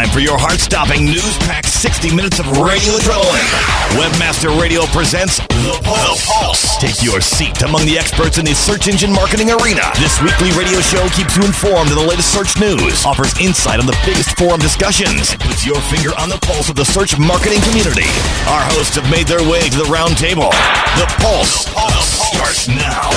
time for your heart-stopping, news-packed 60 minutes of radio adrenaline. Webmaster Radio presents The Pulse. The Pulse. Take your seat among the experts in the search engine marketing arena. This weekly radio show keeps you informed of the latest search news, offers insight on the biggest forum discussions, and puts your finger on the pulse of the search marketing community. Our hosts have made their way to the round table. The Pulse, the Pulse. starts now.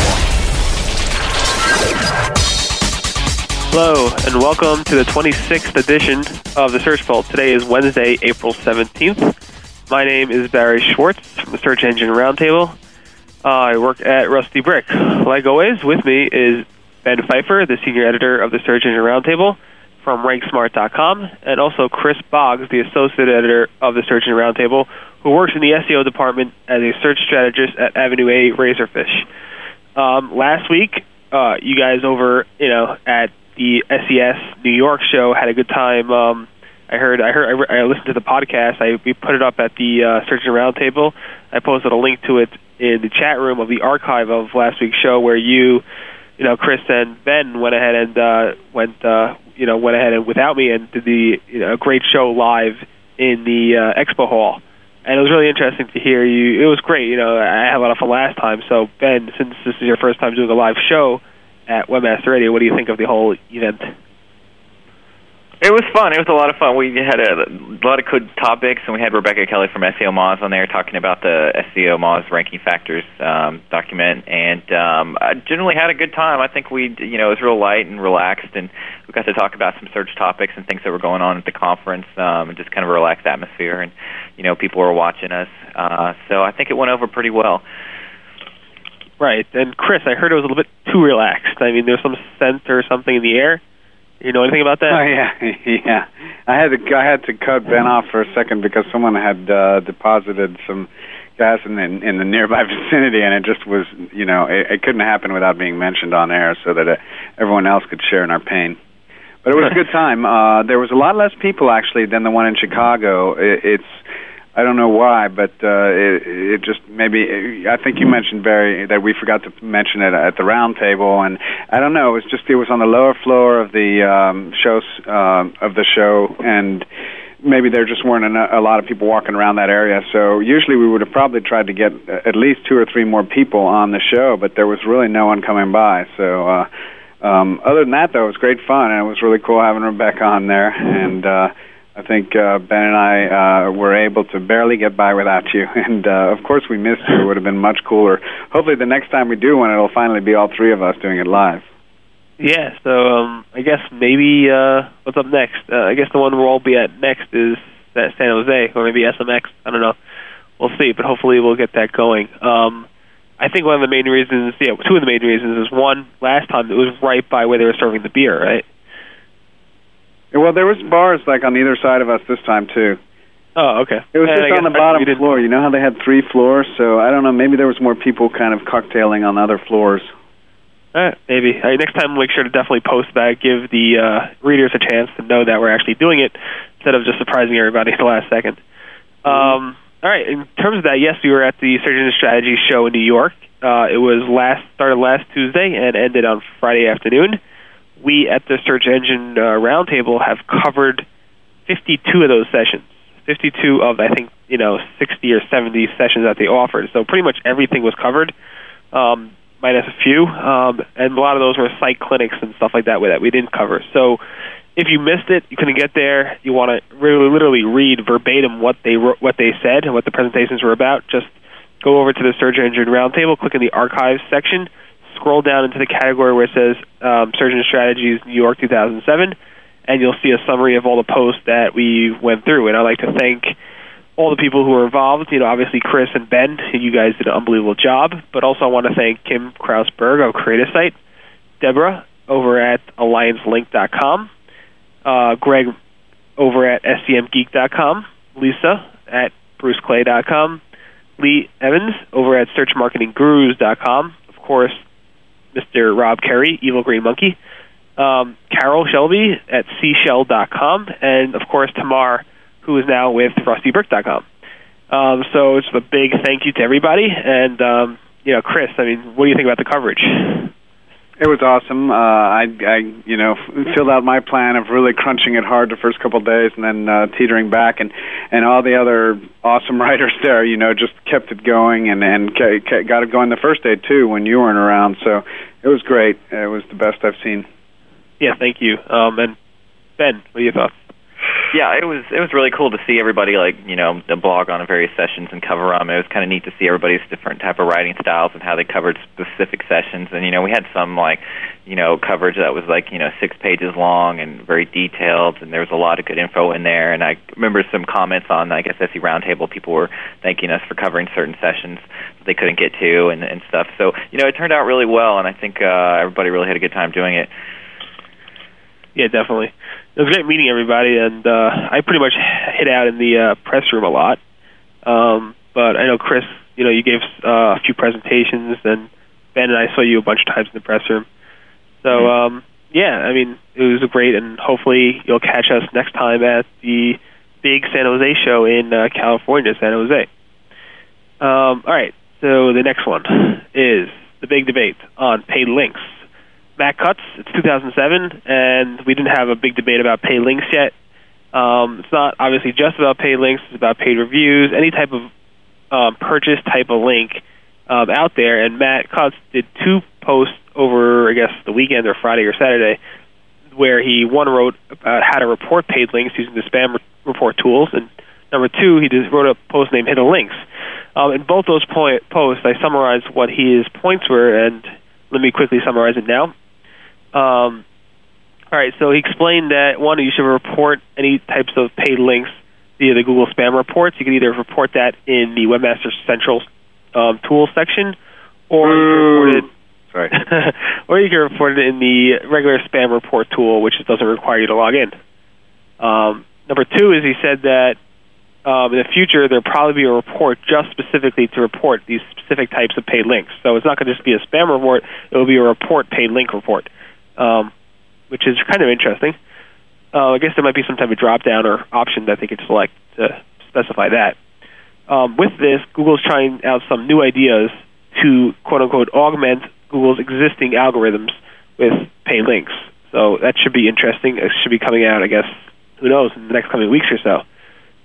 Hello, and welcome to the 26th edition of the Search Pulse. Today is Wednesday, April 17th. My name is Barry Schwartz from the Search Engine Roundtable. Uh, I work at Rusty Brick. Like always, with me is Ben Pfeiffer, the senior editor of the Search Engine Roundtable from RankSmart.com, and also Chris Boggs, the associate editor of the Search Engine Roundtable, who works in the SEO department as a search strategist at Avenue A Razorfish. Um, last week, uh, you guys over, you know, at the SES New York show had a good time. Um, I heard, I heard, I, re- I listened to the podcast. I we put it up at the uh, Engine Roundtable. I posted a link to it in the chat room of the archive of last week's show, where you, you know, Chris and Ben went ahead and uh, went, uh, you know, went ahead and without me and did the you know, a great show live in the uh, expo hall. And it was really interesting to hear you. It was great. You know, I had a lot of fun last time. So Ben, since this is your first time doing a live show at Webmaster Radio, what do you think of the whole event? It was fun. It was a lot of fun. We had a, a lot of good topics, and we had Rebecca Kelly from SEO Moz on there talking about the SEO Moz ranking factors um, document, and um, I generally had a good time. I think we, you know, it was real light and relaxed, and we got to talk about some search topics and things that were going on at the conference, um, and just kind of a relaxed atmosphere, and you know, people were watching us. Uh, so I think it went over pretty well. Right. And Chris, I heard it was a little bit too relaxed. I mean, there was some scent or something in the air. You know anything about that? Oh yeah, yeah. I had to I had to cut Ben off for a second because someone had uh, deposited some gas in the, in the nearby vicinity, and it just was you know it, it couldn't happen without being mentioned on air so that it, everyone else could share in our pain. But it was a good time. Uh, there was a lot less people actually than the one in Chicago. It, it's I don't know why, but uh, it, it just maybe. I think you mentioned Barry that we forgot to mention it at the round table, and I don't know. It was just it was on the lower floor of the um, shows uh, of the show, and maybe there just weren't a, lot of people walking around that area. So usually we would have probably tried to get at least two or three more people on the show, but there was really no one coming by. So. uh um, other than that, though, it was great fun, and it was really cool having Rebecca on there. And uh, I think uh, Ben and I uh, were able to barely get by without you, and uh, of course we missed you. It would have been much cooler. Hopefully, the next time we do one, it'll finally be all three of us doing it live. Yeah. So um, I guess maybe uh, what's up next? Uh, I guess the one we'll all be at next is that San Jose, or maybe SMX. I don't know. We'll see, but hopefully we'll get that going. Um, I think one of the main reasons, yeah, two of the main reasons is one, last time it was right by where they were serving the beer, right? Well, there was bars like on either side of us this time too. Oh, okay. It was And just on the bottom floor. You know how they had three floors, so I don't know. Maybe there was more people kind of cocktailing on other floors. All right, maybe. All right, next time, we'll make sure to definitely post that, give the uh, readers a chance to know that we're actually doing it instead of just surprising everybody at the last second. Um, all right, in terms of that, yes, we were at the Engine Strategy show in New York. Uh, it was last started last Tuesday and ended on Friday afternoon. We at the Search Engine uh, Roundtable have covered 52 of those sessions. 52 of I think you know 60 or 70 sessions that they offered. So pretty much everything was covered. Um, minus a few, um, and a lot of those were site clinics and stuff like that that we didn't cover. So if you missed it, you couldn't get there. You want to really, literally read verbatim what they wrote, what they said and what the presentations were about. Just go over to the Search Engine Roundtable, click in the Archives section, scroll down into the category where it says um, Engine Strategies New York 2007, and you'll see a summary of all the posts that we went through. And I'd like to thank all the people who were involved. You know, obviously Chris and Ben, you guys did an unbelievable job. But also I want to thank Kim Krausberg of Creative Site, Deborah over at AllianceLink.com, uh, Greg over at SEMGeek.com, Lisa at BruceClay.com, Lee Evans over at SearchMarketingGurus.com, of course, Mr. Rob Kerry, Evil Green Monkey, um, Carol Shelby at CShel.com, and of course Tamar, who is now with RustyBrick.com. Um, so it's a big thank you to everybody, and um, you know, Chris, I mean, what do you think about the coverage? It was awesome. Uh, I, I, you know, filled out my plan of really crunching it hard the first couple of days, and then uh, teetering back, and and all the other awesome writers there, you know, just kept it going, and and got it going the first day too when you weren't around. So it was great. It was the best I've seen. Yeah, thank you. Um, and Ben, what are your thoughts? Yeah, it was it was really cool to see everybody like you know blog on various sessions and cover them. It was kind of neat to see everybody's different type of writing styles and how they covered specific sessions. And you know we had some like you know coverage that was like you know six pages long and very detailed, and there was a lot of good info in there. And I remember some comments on I guess SE Roundtable. People were thanking us for covering certain sessions that they couldn't get to and and stuff. So you know it turned out really well, and I think uh, everybody really had a good time doing it. Yeah, definitely. It was great meeting everybody, and uh, I pretty much hid out in the uh, press room a lot. Um, but I know Chris, you know, you gave uh, a few presentations, and Ben and I saw you a bunch of times in the press room. So mm-hmm. um, yeah, I mean, it was great, and hopefully you'll catch us next time at the big San Jose show in uh, California, San Jose. Um, all right, so the next one is the big debate on paid links. Matt Cutts. It's 2007, and we didn't have a big debate about paid links yet. Um, it's not obviously just about paid links. It's about paid reviews, any type of um, purchase type of link um, out there. And Matt Cutts did two posts over, I guess, the weekend or Friday or Saturday, where he one wrote about how to report paid links using the spam re- report tools, and number two, he just wrote a post named Hidden Links. Um, in both those point, posts, I summarized what his points were, and let me quickly summarize it now. Um, all right, so he explained that one, you should report any types of paid links via the Google Spam reports. You can either report that in the Webmaster Central um, Tools section, or you can report it. Sorry. or you can report it in the regular spam report tool, which doesn't require you to log in. Um, number two is he said that um, in the future there'll probably be a report just specifically to report these specific types of paid links. So it's not going to just be a spam report; it will be a report paid link report um, which is kind of interesting. Uh, I guess there might be some type of drop down or option that they could select to specify that. Um, with this, Google's trying out some new ideas to quote unquote augment Google's existing algorithms with paid links. So that should be interesting. It should be coming out, I guess, who knows, in the next coming weeks or so.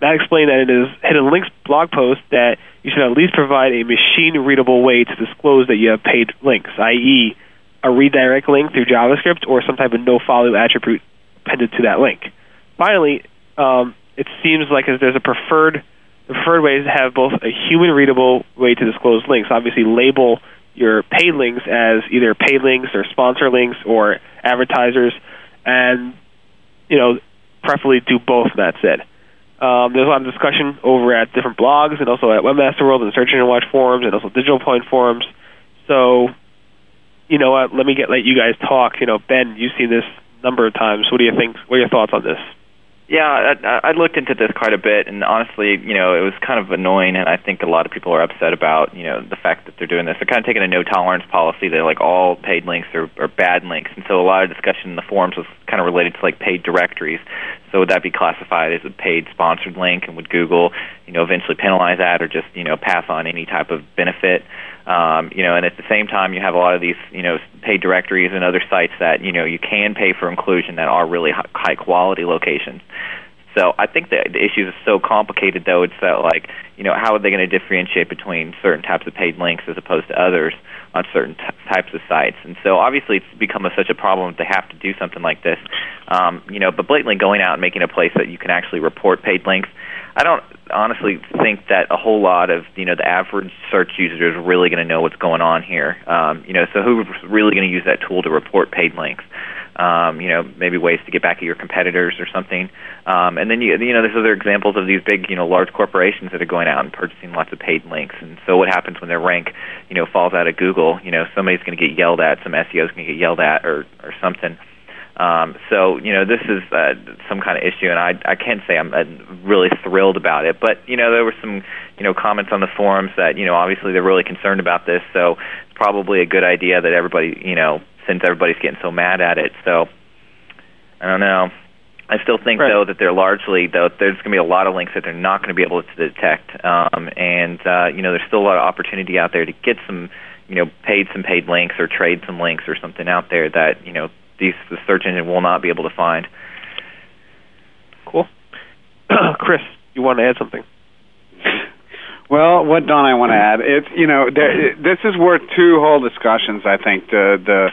Matt explained that in his Hidden Links blog post that you should at least provide a machine readable way to disclose that you have paid links, i.e., a redirect link through JavaScript or some type of no follow attribute appended to that link. Finally, um, it seems like there's a preferred the preferred way is to have both a human readable way to disclose links. Obviously, label your paid links as either paid links or sponsor links or advertisers, and you know, preferably do both. That said, um, there's a lot of discussion over at different blogs and also at Webmaster World and Search Engine Watch forums and also Digital Point forums. So you know what? Let me get let you guys talk. You know, Ben, you've seen this number of times. What do you think? What are your thoughts on this? Yeah, I, I looked into this quite a bit, and honestly, you know, it was kind of annoying, and I think a lot of people are upset about, you know, the fact that they're doing this. They're kind of taking a no tolerance policy. They're like all paid links are, are bad links, and so a lot of discussion in the forums was kind of related to like paid directories. So would that be classified as a paid sponsored link, and would Google, you know, eventually penalize that, or just you know pass on any type of benefit? Um, you know, and at the same time, you have a lot of these, you know, paid directories and other sites that you know you can pay for inclusion that are really high quality locations. So I think that the issue is so complicated, though. It's that like, you know, how are they going to differentiate between certain types of paid links as opposed to others on certain t- types of sites? And so obviously, it's become a, such a problem that they have to do something like this. Um, you know, but blatantly going out and making a place that you can actually report paid links I don't honestly think that a whole lot of you know the average search user is really going to know what's going on here. Um, you know, so who's really going to use that tool to report paid links? Um, you know, maybe ways to get back at your competitors or something. Um, and then you you know there's other examples of these big you know large corporations that are going out and purchasing lots of paid links. And so what happens when their rank you know falls out of Google? You know, somebody's going to get yelled at, some SEO is going to get yelled at, or or something. Um, so you know this is uh, some kind of issue, and I I can't say I'm uh, really thrilled about it. But you know there were some you know comments on the forums that you know obviously they're really concerned about this, so it's probably a good idea that everybody you know since everybody's getting so mad at it. So I don't know. I still think right. though that they're largely though there's going to be a lot of links that they're not going to be able to detect, um, and uh, you know there's still a lot of opportunity out there to get some you know paid some paid links or trade some links or something out there that you know these the search engine will not be able to find. Cool. Chris, you want to add something? Well, what don't I want to add? It's you know there, this is worth two whole discussions. I think the the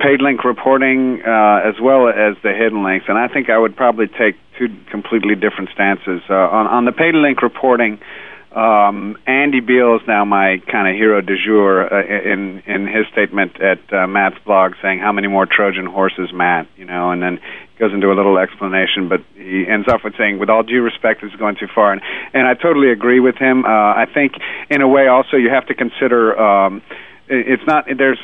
paid link reporting uh, as well as the hidden links, and I think I would probably take two completely different stances uh, on on the paid link reporting. Um, Andy Beal is now my kind of hero du jour uh, in in his statement at uh, Matt's blog, saying how many more Trojan horses, Matt, you know, and then goes into a little explanation, but he ends off with saying, "With all due respect, this is going too far," and and I totally agree with him. Uh, I think, in a way, also you have to consider. Um, it's not there's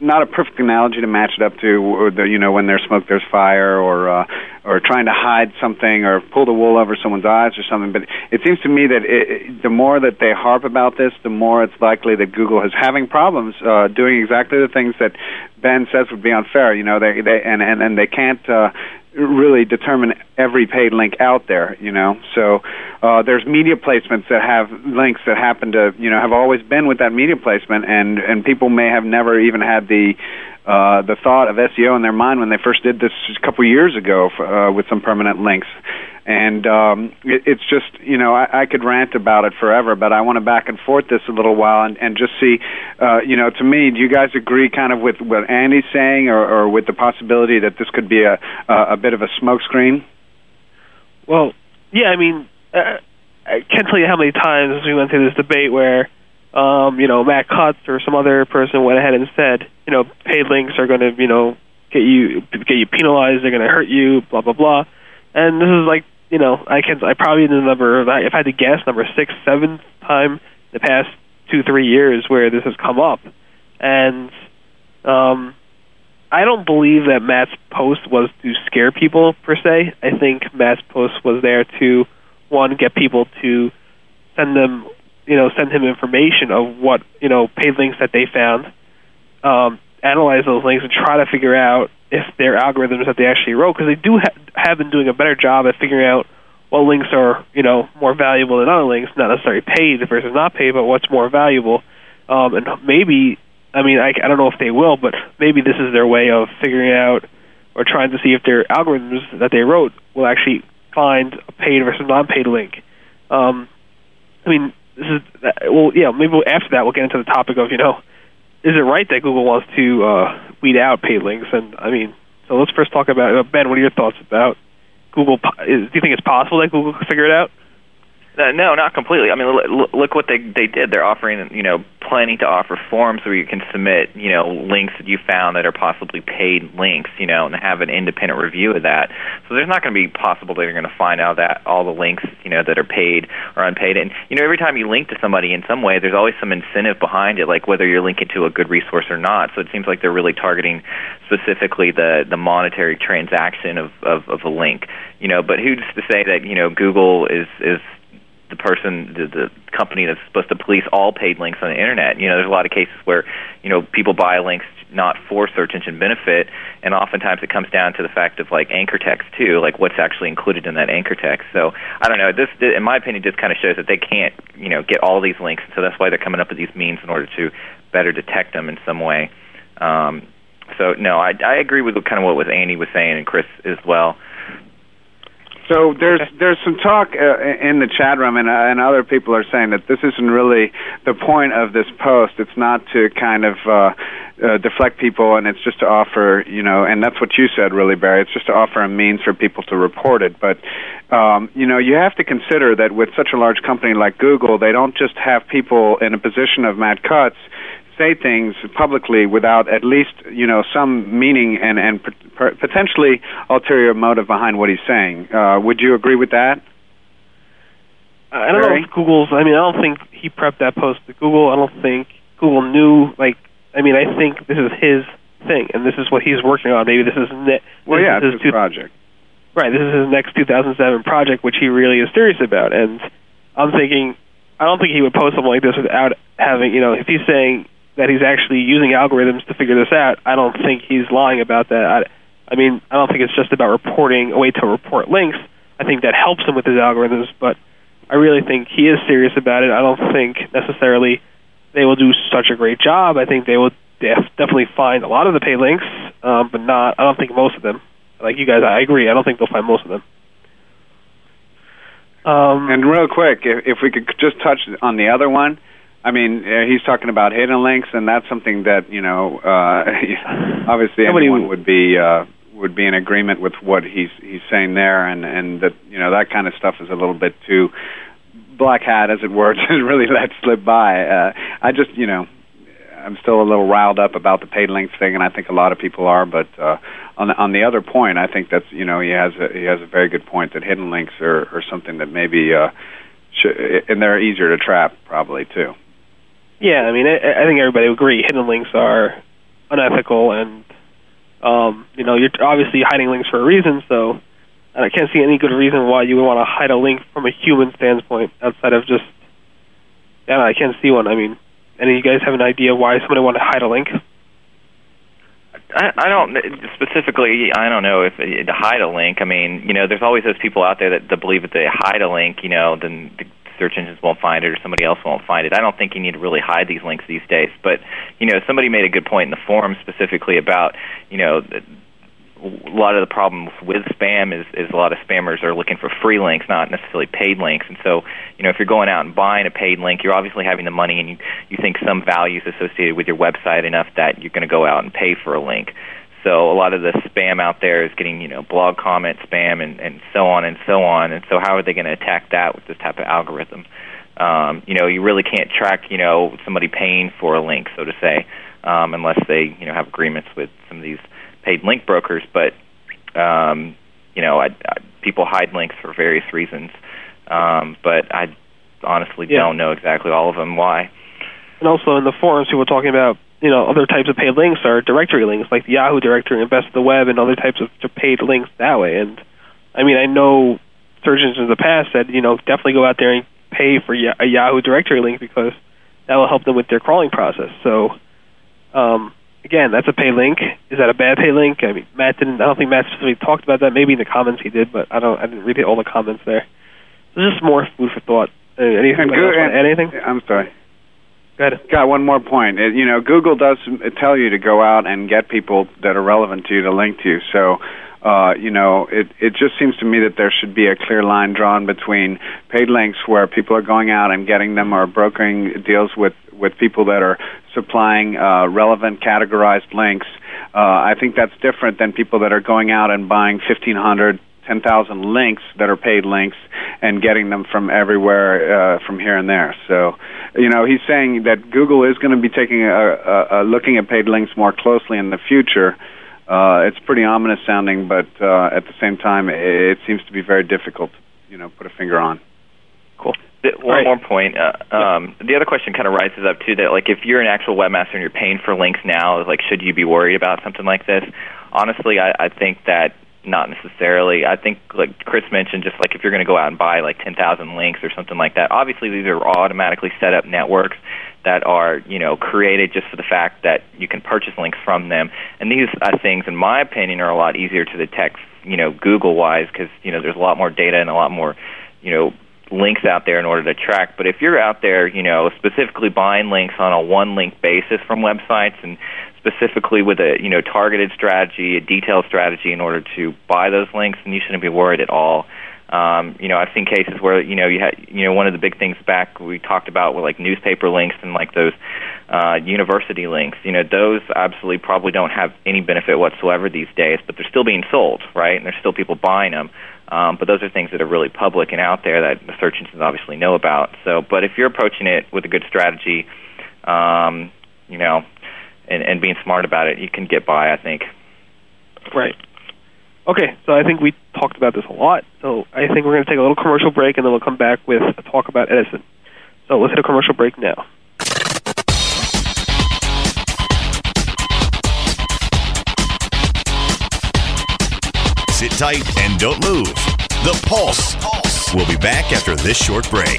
not a perfect analogy to match it up to the you know when there's smoke there's fire or uh, or trying to hide something or pull the wool over someone's eyes or something. But it seems to me that it, the more that they harp about this the more it's likely that Google is having problems uh, doing exactly the things that Ben says would be unfair. You know they they and and, and they can't uh, really determine every paid link out there, you know. So uh, there's media placements that have links that happen to, you know, have always been with that media placement, and and people may have never even had the uh, the thought of SEO in their mind when they first did this a couple years ago uh, with some permanent links. And um, it, it's just, you know, I, I could rant about it forever, but I want to back and forth this a little while and, and just see, uh, you know, to me, do you guys agree kind of with what Andy's saying or, or with the possibility that this could be a, a, a bit of a smokescreen? Well, yeah, I mean, uh, I can't tell you how many times we went through this debate where um, you know, Matt Cutts or some other person went ahead and said, you know, paid links are going to, you know, get you get you penalized. They're going to hurt you. Blah blah blah. And this is like, you know, I can I probably the number if I had to guess number six, seventh time the past two three years where this has come up, and um, I don't believe that Matt's post was to scare people per se. I think Matt's post was there to one get people to send them you know send him information of what you know paid links that they found, um, analyze those links and try to figure out if they're algorithms that they actually wrote because they do ha- have been doing a better job at figuring out what links are you know more valuable than other links, not necessarily paid versus not paid, but what's more valuable. Um, and maybe, I mean, I, I don't know if they will, but maybe this is their way of figuring out or trying to see if their algorithms that they wrote will actually find a paid versus non-paid link. Um, I mean, this is well, yeah. Maybe after that we'll get into the topic of you know, is it right that Google wants to uh, weed out paid links? And I mean, so let's first talk about uh, Ben. What are your thoughts about Google? Do you think it's possible that Google could figure it out? Uh, no, not completely. I mean, look, look what they they did. They're offering, you know, planning to offer forms where you can submit, you know, links that you found that are possibly paid links, you know, and have an independent review of that. So there's not going to be possible that you're going to find out that all the links, you know, that are paid or unpaid. And you know, every time you link to somebody in some way, there's always some incentive behind it, like whether you're linking to a good resource or not. So it seems like they're really targeting specifically the the monetary transaction of of, of a link, you know. But who's to say that you know Google is is the person, the, the company that's supposed to police all paid links on the internet. You know, there's a lot of cases where you know people buy links not for search engine benefit, and oftentimes it comes down to the fact of like anchor text too, like what's actually included in that anchor text. So I don't know. This, in my opinion, just kind of shows that they can't you know get all these links, so that's why they're coming up with these means in order to better detect them in some way. Um, so no, I, I agree with kind of what was Andy was saying and Chris as well. So there's there's some talk uh, in the chat room, and uh, and other people are saying that this isn't really the point of this post. It's not to kind of uh, uh, deflect people, and it's just to offer, you know, and that's what you said, really, Barry. It's just to offer a means for people to report it. But um, you know, you have to consider that with such a large company like Google, they don't just have people in a position of Matt Cutts say things publicly without at least you know some meaning and and potentially ulterior motive behind what he's saying. Uh, would you agree with that? I don't Barry? know if Google's. I mean, I don't think he prepped that post to Google. I don't think Google knew. Like, I mean, I think this is his thing, and this is what he's working on. Maybe this is ne- well, this yeah, is his two- project. Right, this is his next 2007 project, which he really is serious about. And I'm thinking, I don't think he would post something like this without having, you know, if he's saying that he's actually using algorithms to figure this out. I don't think he's lying about that. I, I mean, I don't think it's just about reporting a way to report links. I think that helps him with his algorithms, but I really think he is serious about it. I don't think necessarily they will do such a great job. I think they will def- definitely find a lot of the pay links, um, but not. I don't think most of them. Like you guys, I agree. I don't think they'll find most of them. Um, And real quick, if, if we could just touch on the other one, I mean, uh, he's talking about hidden links, and that's something that you know, uh, obviously Nobody anyone would- be uh, would be in agreement with what he's he's saying there, and and that you know that kind of stuff is a little bit too black hat, as it were, to really let slip by. Uh, I just you know. I'm still a little riled up about the paid links thing, and I think a lot of people are. But uh, on the, on the other point, I think that's you know he has a, he has a very good point that hidden links are, are something that maybe uh, should, and they're easier to trap probably too. Yeah, I mean, I, I think everybody would agree hidden links are unethical, and um, you know, you're obviously hiding links for a reason. So, and I can't see any good reason why you would want to hide a link from a human standpoint outside of just. Yeah, I can't see one. I mean, any of you guys have an idea why somebody want to hide a link? I, don't specifically. I don't know if uh, to hide a link. I mean, you know, there's always those people out there that, that believe if they hide a link, you know, then the search engines won't find it or somebody else won't find it. I don't think you need to really hide these links these days. But you know, somebody made a good point in the forum specifically about you know. A lot of the problems with spam is, is a lot of spammers are looking for free links, not necessarily paid links. And so, you know, if you're going out and buying a paid link, you're obviously having the money and you, you think some value is associated with your website enough that you're going to go out and pay for a link. So a lot of the spam out there is getting, you know, blog comment spam and, and so on and so on. And so how are they going to attack that with this type of algorithm? Um, you know, you really can't track, you know, somebody paying for a link, so to say, um, unless they, you know, have agreements with some of these paid link brokers, but um, you know, I, I, people hide links for various reasons. Um, but I honestly Yeah. don't know exactly all of them why. And also in the forums, people were talking about you know other types of paid links are directory links, like the Yahoo directory and Best of the Web, and other types of paid links that way. And I mean, I know search engines in the past said you know definitely go out there and pay for a Yahoo directory link because that will help them with their crawling process. So um, again, that's a pay link. Is that a bad pay link? I mean, Matt didn't. I don't think Matt specifically talked about that. Maybe in the comments he did, but I don't. I didn't read all the comments there. So just more food for thought. Uh, anything? And else Goo- want to and- anything? I'm sorry. Go ahead. Got one more point. It, you know, Google does tell you to go out and get people that are relevant to you to link to you. So, uh, you know, it it just seems to me that there should be a clear line drawn between paid links where people are going out and getting them or brokering deals with with people that are supplying uh, relevant categorized links. Uh, I think that's different than people that are going out and buying 1,500 10,000 links that are paid links and getting them from everywhere uh, from here and there. So, you know, he's saying that Google is going to be taking a, a, a looking at paid links more closely in the future. Uh, it's pretty ominous sounding, but uh, at the same time, it, it seems to be very difficult to, you know, put a finger on. The- One Right. more point. Uh, um, the other question kind of rises up too. That like if you're an actual webmaster and you're paying for links now, like should you be worried about something like this? Honestly, I, I think that not necessarily. I think like Chris mentioned, just like if you're going to go out and buy like 10,000 links or something like that. Obviously, these are automatically set up networks that are you know created just for the fact that you can purchase links from them. And these uh, things, in my opinion, are a lot easier to detect. You know, Google wise, because you know there's a lot more data and a lot more you know links out there in order to track. But if you're out there, you know, specifically buying links on a one link basis from websites and specifically with a, you know, targeted strategy, a detailed strategy in order to buy those links, then you shouldn't be worried at all. Um, you know, I've seen cases where, you know, you had, you know, one of the big things back we talked about were like newspaper links and like those uh, university links. You know, those absolutely probably don't have any benefit whatsoever these days, but they're still being sold, right? And there's still people buying them. Um, but those are things that are really public and out there that the search engines obviously know about. So, but if you're approaching it with a good strategy, um, you know, and, and being smart about it, you can get by. I think. Right. Okay, so I think we talked about this a lot. So I think we're going to take a little commercial break, and then we'll come back with a talk about Edison. So let's hit a commercial break now. Sit tight and don't move. The Pulse. Pulse. We'll be back after this short break.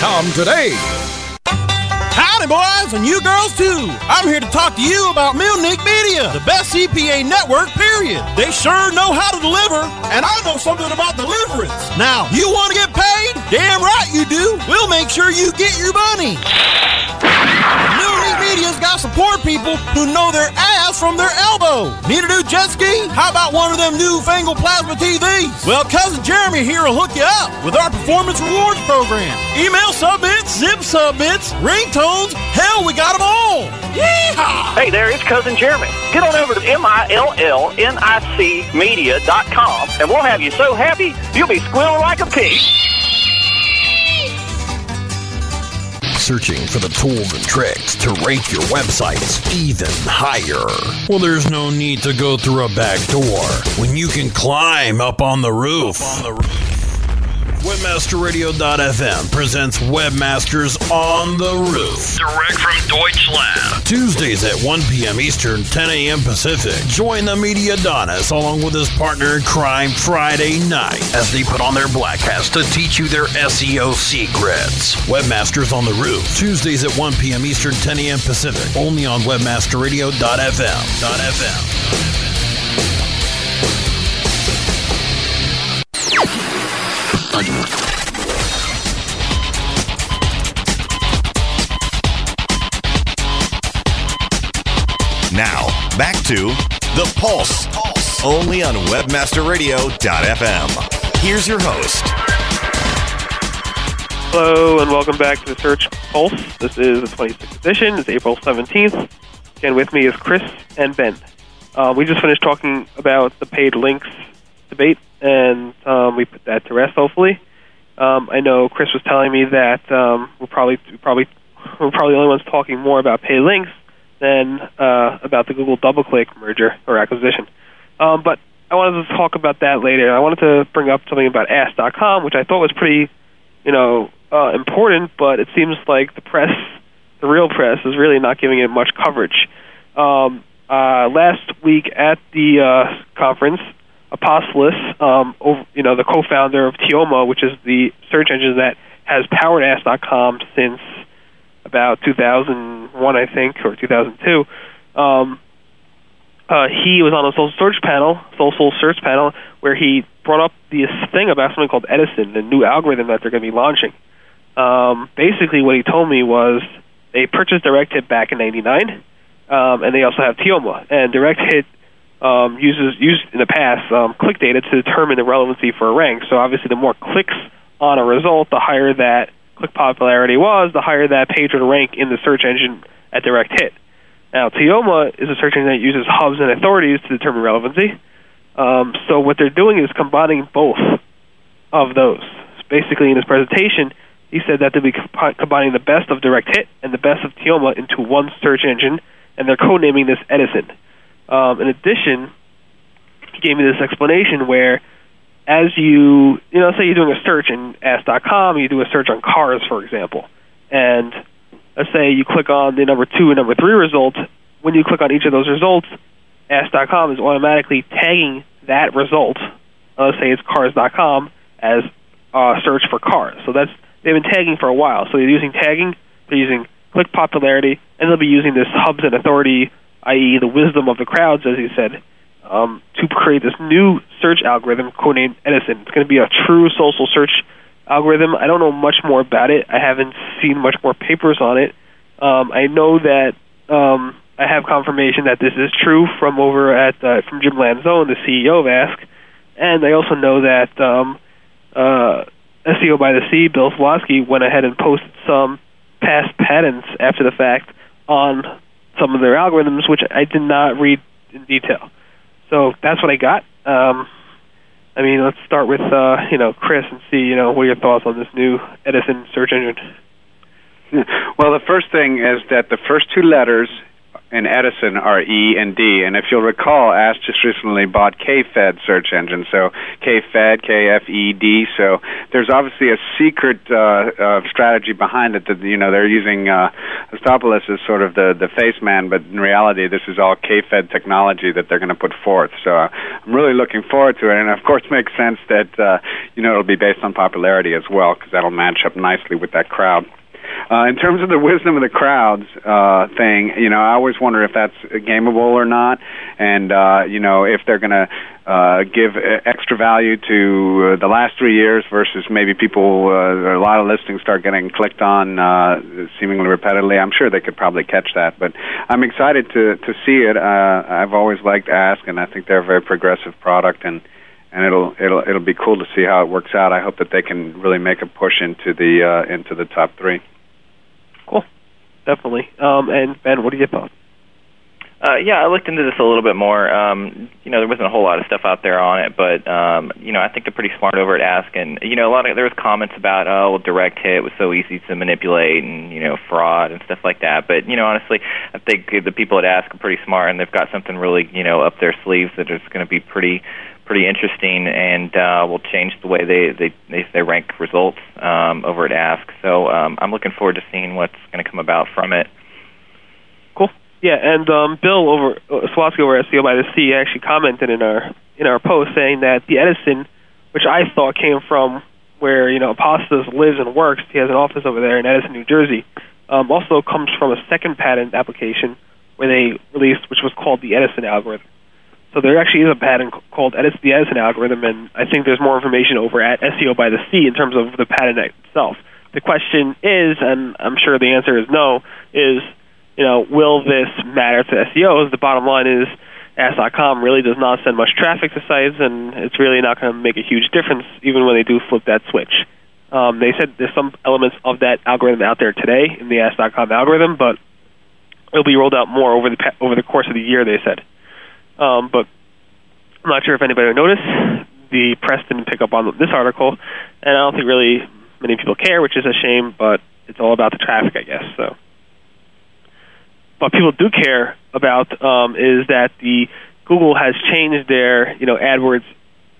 today. Howdy, boys, and you girls too. I'm here to talk to you about Millnic Media, the best CPA network, period. They sure know how to deliver, and I know something about deliverance. Now, you want to get paid? Damn right you do. We'll make sure you get your money. Got support people who know their ass from their elbow. Need a new jet ski? How about one of them newfangled plasma TVs? Well, cousin Jeremy here will hook you up with our performance rewards program. Email submits, zip submits, ringtones. Hell, we got them all. Yeehaw! Hey there, it's Cousin Jeremy. Get on over to M-I-L-L-N-I-C media.com and we'll have you so happy you'll be squealing like a pig. Searching for the tools and tricks to rank your websites even higher. Well, there's no need to go through a back door when you can climb up on the roof. WebmasterRadio.fm presents Webmasters on the Roof. Direct from Deutschland. Tuesdays at 1 p.m. Eastern, 10 a.m. Pacific. Join the Media Adonis along with his partner in crime Friday night As they put on their black hats to teach you their SEO secrets. Webmasters on the Roof. Tuesdays at 1 p.m. Eastern, 10 a.m. Pacific. Only on WebmasterRadio.fm. .fm. Now, back to The Pulse. Only on WebmasterRadio.fm. Here's your host. Hello and welcome back to the Search Pulse. This is the 26th edition. It's April 17th. And with me is Chris and Ben. Uh, we just finished talking about the paid links debate, and um, we put that to rest. Hopefully, um, I know Chris was telling me that um, we're probably probably we're probably the only ones talking more about paid links than uh, about the Google DoubleClick merger or acquisition. Um, but I wanted to talk about that later. I wanted to bring up something about Ask.com, which I thought was pretty, you know, uh, important. But it seems like the press, the real press, is really not giving it much coverage. Um, uh, last week at the uh, conference, Apostolos, um, over, you know, the co-founder of Teoma, which is the search engine that has powered Ask.com since about 2001, I think, or 2002. Um, uh, he was on a social search panel, social search panel, where he brought up this thing about something called Edison, the new algorithm that they're going to be launching. Um, basically, what he told me was they purchased Direct Hit back in '99, um, and they also have Teoma. And Direct Hit um, uses used in the past um, click data to determine the relevancy for a rank. So obviously, the more clicks on a result, the higher that click popularity was, the higher that page would rank in the search engine at Direct Hit. Now, Teoma is a search engine that uses hubs and authorities to determine relevancy. Um, so what they're doing is combining both of those. Basically, in his presentation, he said that they'll be combi- combining the best of Direct Hit and the best of Teoma into one search engine, and they're codenaming this Edison. Um, in addition, he gave me this explanation where as you, you know, say you're doing a search in Ask.com, you do a search on cars, for example, and let's say you click on the number two and number three results, When you click on each of those results, Ask.com is automatically tagging that result. uh, Let's say it's Cars.com as a search for cars. So that's they've been tagging for a while. So they're using tagging, they're using click popularity, and they'll be using this hubs and authority, i.e., the wisdom of the crowds, as he said, um, to create this new search algorithm codenamed Edison. It's going to be a true social search algorithm. I don't know much more about it. I haven't seen much more papers on it. Um, I know that um, I have confirmation that this is true from over at uh, from Jim Lanzone, the CEO of Ask, and I also know that um, uh, SEO by the Sea, Bill Slawski, went ahead and posted some past patents after the fact on some of their algorithms, which I did not read in detail. So that's what I got. Um, I mean, let's start with uh, you know Chris and see you know what are your thoughts on this new Edison search engine. Well, the first thing is that the first two letters and Edison are E and D. And if you'll recall, Ask just recently bought KFed search engine, so KFed, K-F-E-D. So there's obviously a secret uh, uh, strategy behind it that you know they're using uh, Astopoulos as sort of the the face man, but in reality, this is all KFed technology that they're going to put forth. So uh, I'm really looking forward to it, and of course, makes sense that uh, you know it'll be based on popularity as well because that'll match up nicely with that crowd. Uh, in terms of the wisdom of the crowds uh, thing, you know, I always wonder if that's gameable or not, and uh, you know, if they're going to uh, give extra value to uh, the last three years versus maybe people, uh, a lot of listings start getting clicked on uh, seemingly repetitively. I'm sure they could probably catch that, but I'm excited to to see it. Uh, I've always liked Ask, and I think they're a very progressive product and and it'll it'll it'll be cool to see how it works out. I hope that they can really make a push into the uh, into the top three definitely. Um, and Ben, what are your thoughts? Uh, yeah, I looked into this a little bit more. Um, you know, there wasn't a whole lot of stuff out there on it, but um, you know, I think they're pretty smart over at Ask, and you know, a lot of there was comments about oh, well, direct hit was so easy to manipulate, and you know, fraud and stuff like that. But you know, honestly, I think the people at Ask are pretty smart, and they've got something really you know up their sleeves that is going to be pretty pretty interesting and uh, will change the way they they they, rank results um, over at Ask. So um, I'm looking forward to seeing what's going to come about from it. Cool. Yeah, and um, Bill over uh, Slawski over SEO by the Sea actually commented in our in our post saying that the Edison, which I thought came from where you know Apostas lives and works, he has an office over there in Edison, New Jersey, um, also comes from a second patent application where they released, which was called the Edison algorithm. So there actually is a patent called Edison, the Edison algorithm, and I think there's more information over at SEO by the Sea in terms of the patent itself. The question is, and I'm sure the answer is no, is you know will this matter to SEOs? The bottom line is Ask.com really does not send much traffic to sites, and it's really not going to make a huge difference even when they do flip that switch. Um, they said there's some elements of that algorithm out there today in the Ask.com algorithm, but it'll be rolled out more over the over the course of the year. They said. Um, but I'm not sure if anybody noticed. The press didn't pick up on this article, and I don't think really many people care, which is a shame. But it's all about the traffic, I guess. So, what people do care about um, is that the Google has changed their, you know, AdWords,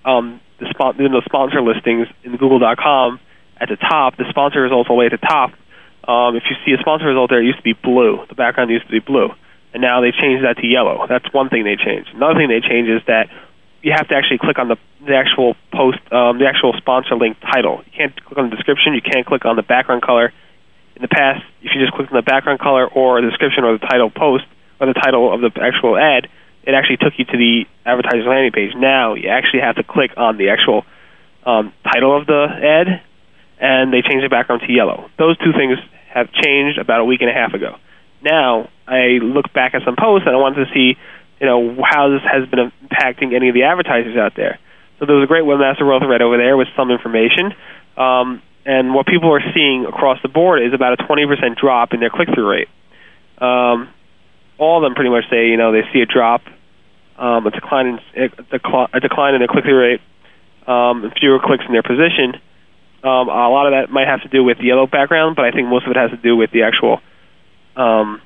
um, the, spon- the sponsor listings in Google.com at the top. The sponsor results all the way at the top. Um, if you see a sponsor result there, it used to be blue. The background used to be blue and now they've changed that to yellow. That's one thing they changed. Another thing they changed is that you have to actually click on the the actual post, um, the actual sponsor link title. You can't click on the description. You can't click on the background color. In the past, if you just clicked on the background color or the description or the title post or the title of the actual ad, it actually took you to the advertiser's landing page. Now you actually have to click on the actual um, title of the ad, and they changed the background to yellow. Those two things have changed about a week and a half ago. Now I look back at some posts and I wanted to see, you know, how this has been impacting any of the advertisers out there. So there was a great webmaster World thread over there with some information. Um, and what people are seeing across the board is about a 20% drop in their click-through rate. Um, all of them pretty much say, you know, they see a drop, um, a decline in a, decline in their click-through rate, um, fewer clicks in their position. Um, a lot of that might have to do with yellow background, but I think most of it has to do with the actual um,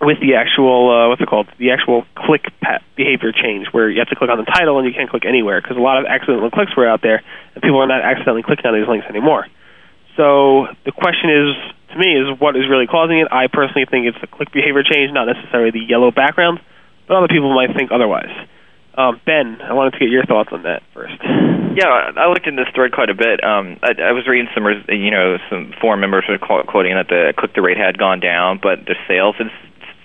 with the actual uh, what's it called? The actual click behavior change, where you have to click on the title and you can't click anywhere because a lot of accidental clicks were out there, and people are not accidentally clicking on these links anymore. So the question is, to me, is what is really causing it? I personally think it's the click behavior change, not necessarily the yellow background, but other people might think otherwise. Um, ben, I wanted to get your thoughts on that first. Yeah, I looked into this thread quite a bit. Um, I, I was reading some, you know, some forum members were quoting that the click-through rate had gone down, but the sales had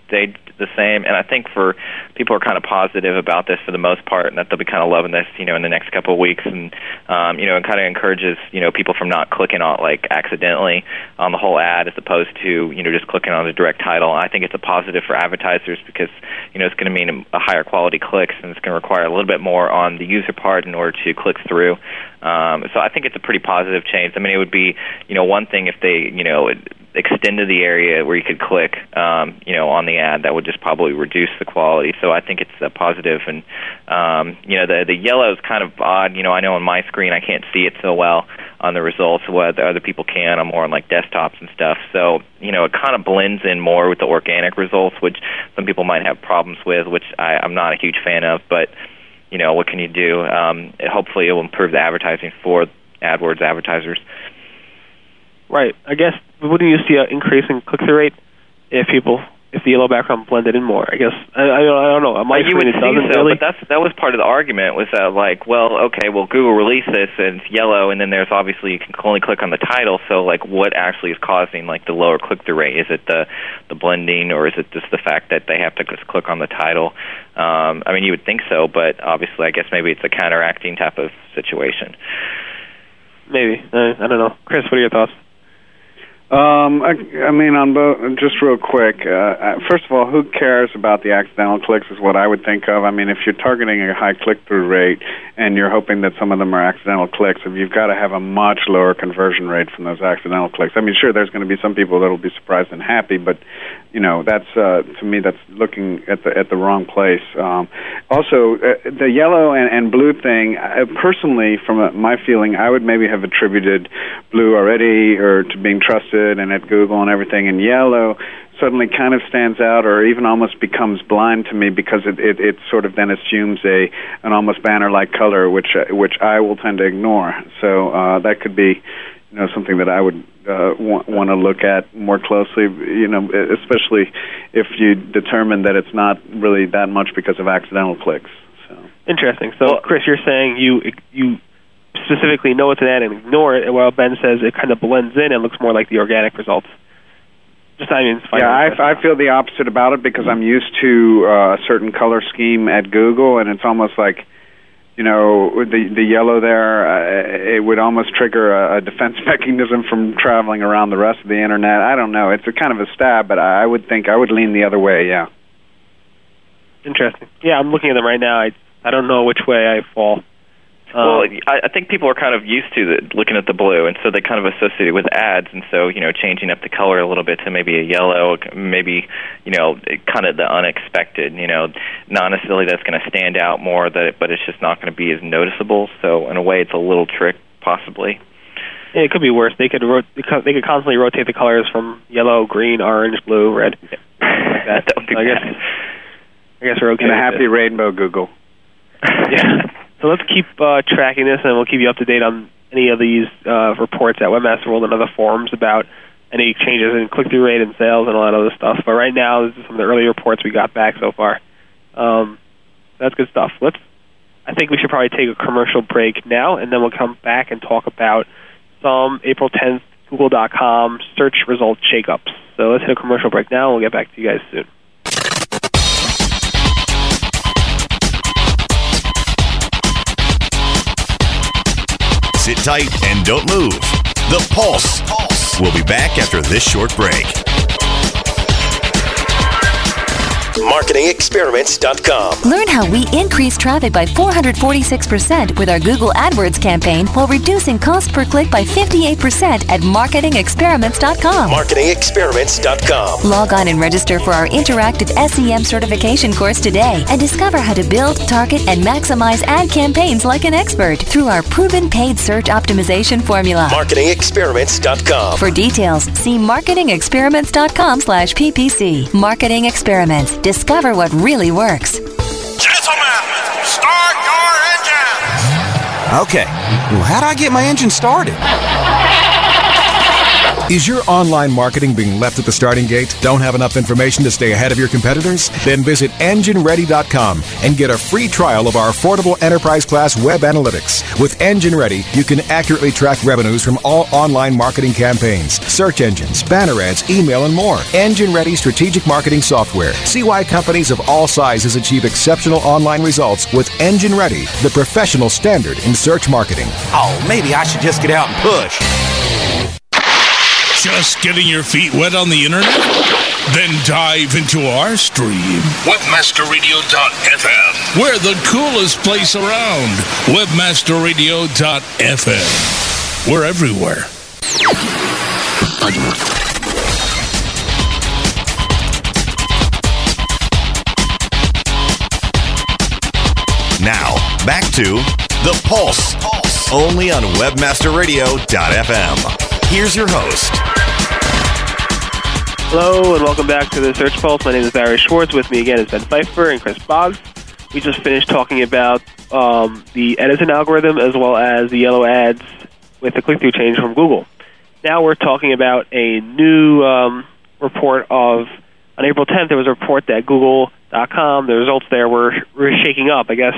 stayed the same. And I think for people are kind of positive about this for the most part, and that they'll be kind of loving this, you know, in the next couple of weeks. And um, you know, it kind of encourages you know people from not clicking on like accidentally on the whole ad as opposed to you know just clicking on the direct title. I think it's a positive for advertisers because you know it's going to mean a higher quality clicks, and it's going to require a little bit more on the user part in order to click through. Um, so I think it's a pretty positive change. I mean, it would be you know one thing if they you know extended the area where you could click, um, you know, on the ad, that would just probably reduce the quality. So I think it's a positive. And um, you know, the the yellow is kind of odd. You know, I know on my screen I can't see it so well on the results, what other people can. I'm more on like desktops and stuff. So you know, it kind of blends in more with the organic results, which some people might have problems with, which I, I'm not a huge fan of. But you know, what can you do? Um, hopefully, it will improve the advertising for AdWords advertisers. Right. I guess wouldn't you see an increase in click through rate if people if the yellow background blended in more? I guess I, I, I don't know. My you would screen, it think doesn't so, really. but that's that was part of the argument was that like, well, okay, well, Google released this and it's yellow, and then there's obviously you can only click on the title. So like, what actually is causing like the lower click through rate? Is it the the blending, or is it just the fact that they have to just click on the title? Um, I mean, you would think so, but obviously, I guess maybe it's a counteracting type of situation. Maybe uh, I don't know. Chris, what are your thoughts? Um, I, I mean, on both, just real quick. Uh, uh, first of all, who cares about the accidental clicks? Is what I would think of. I mean, if you're targeting a high click-through rate and you're hoping that some of them are accidental clicks, if you've got to have a much lower conversion rate from those accidental clicks. I mean, sure, there's going to be some people that'll be surprised and happy, but you know, that's uh, to me that's looking at the at the wrong place. Um, also, uh, the yellow and, and blue thing. Personally, from a, my feeling, I would maybe have attributed blue already or to being trusted and at Google and everything, in yellow suddenly kind of stands out or even almost becomes blind to me because it, it, it sort of then assumes a an almost banner like color which uh, which I will tend to ignore. So uh, that could be you know something that I would uh, want, want to look at more closely. You know, especially if you determine that it's not really that much because of accidental clicks. So Interesting. So, Chris, you're saying you you specifically know it's an ad and ignore it, while Ben says it kind of blends in and looks more like the organic results. Just I mean, yeah, I, I feel the opposite about it because I'm used to uh, a certain color scheme at Google, and it's almost like, you know, with the the yellow there, uh, it would almost trigger a, a defense mechanism from traveling around the rest of the internet. I don't know. It's a kind of a stab, but I would think I would lean the other way. Yeah. Interesting. Yeah, I'm looking at them right now. I I don't know which way I fall. Well, Um, I, I think people are kind of used to the, looking at the blue, and so they kind of associate it with ads, and so you know, changing up the color a little bit to maybe a yellow, maybe you know, kind of the unexpected. You know, not necessarily that's going to stand out more, that but it's just not going to be as noticeable. So in a way, it's a little trick, possibly. yeah, it could be worse. They could ro- they could constantly rotate the colors from yellow, green, orange, blue, red. that would be I guess. I guess we're okay. In a happy it. rainbow, Google. yeah. So let's keep uh, tracking this, and we'll keep you up to date on any of these uh, reports at Webmaster World and other forums about any changes in click-through rate and sales and all that other stuff. But right now, this is some of the early reports we got back so far. Um, that's good stuff. Let's. I think we should probably take a commercial break now, and then we'll come back and talk about some April 10th Google.com search result shakeups. So let's hit a commercial break now, and we'll get back to you guys soon. Sit tight and don't move. The Pulse. We'll be back after this short break. MarketingExperiments.com. Learn how we increase traffic by 446% with our Google AdWords campaign while reducing cost per click by 58% at marketingexperiments.com. MarketingExperiments.com. Log on and register for our interactive SEM certification course today and discover how to build, target, and maximize ad campaigns like an expert through our proven paid search optimization formula. MarketingExperiments.com. For details, see marketingexperiments.com slash ppc. Marketing Experiments. Discover what really works. Gentlemen, start your engines! Okay, well, how do I get my engine started? Is your online marketing being left at the starting gate? Don't have enough information to stay ahead of your competitors? Then visit EngineReady.com and get a free trial of our affordable enterprise class web analytics. With Engine Ready, you can accurately track revenues from all online marketing campaigns, search engines, banner ads, email, and more. Engine Ready strategic marketing software. See why companies of all sizes achieve exceptional online results with Engine Ready, the professional standard in search marketing. Oh, maybe I should just get out and push. Just getting your feet wet on the internet? Then dive into our stream. Webmasterradio.fm. We're the coolest place around. Webmasterradio.fm. We're everywhere. Now, back to The Pulse. Pulse. Only on WebmasterRadio.fm. Here's your host. Hello and welcome back to the Search Pulse. My name is Barry Schwartz. With me again is Ben Pfeiffer and Chris Boggs. We just finished talking about um, the Edison algorithm as well as the yellow ads with the click-through change from Google. Now we're talking about a new um, report of on April 10th. There was a report that Google.com, the results there were, were shaking up. I guess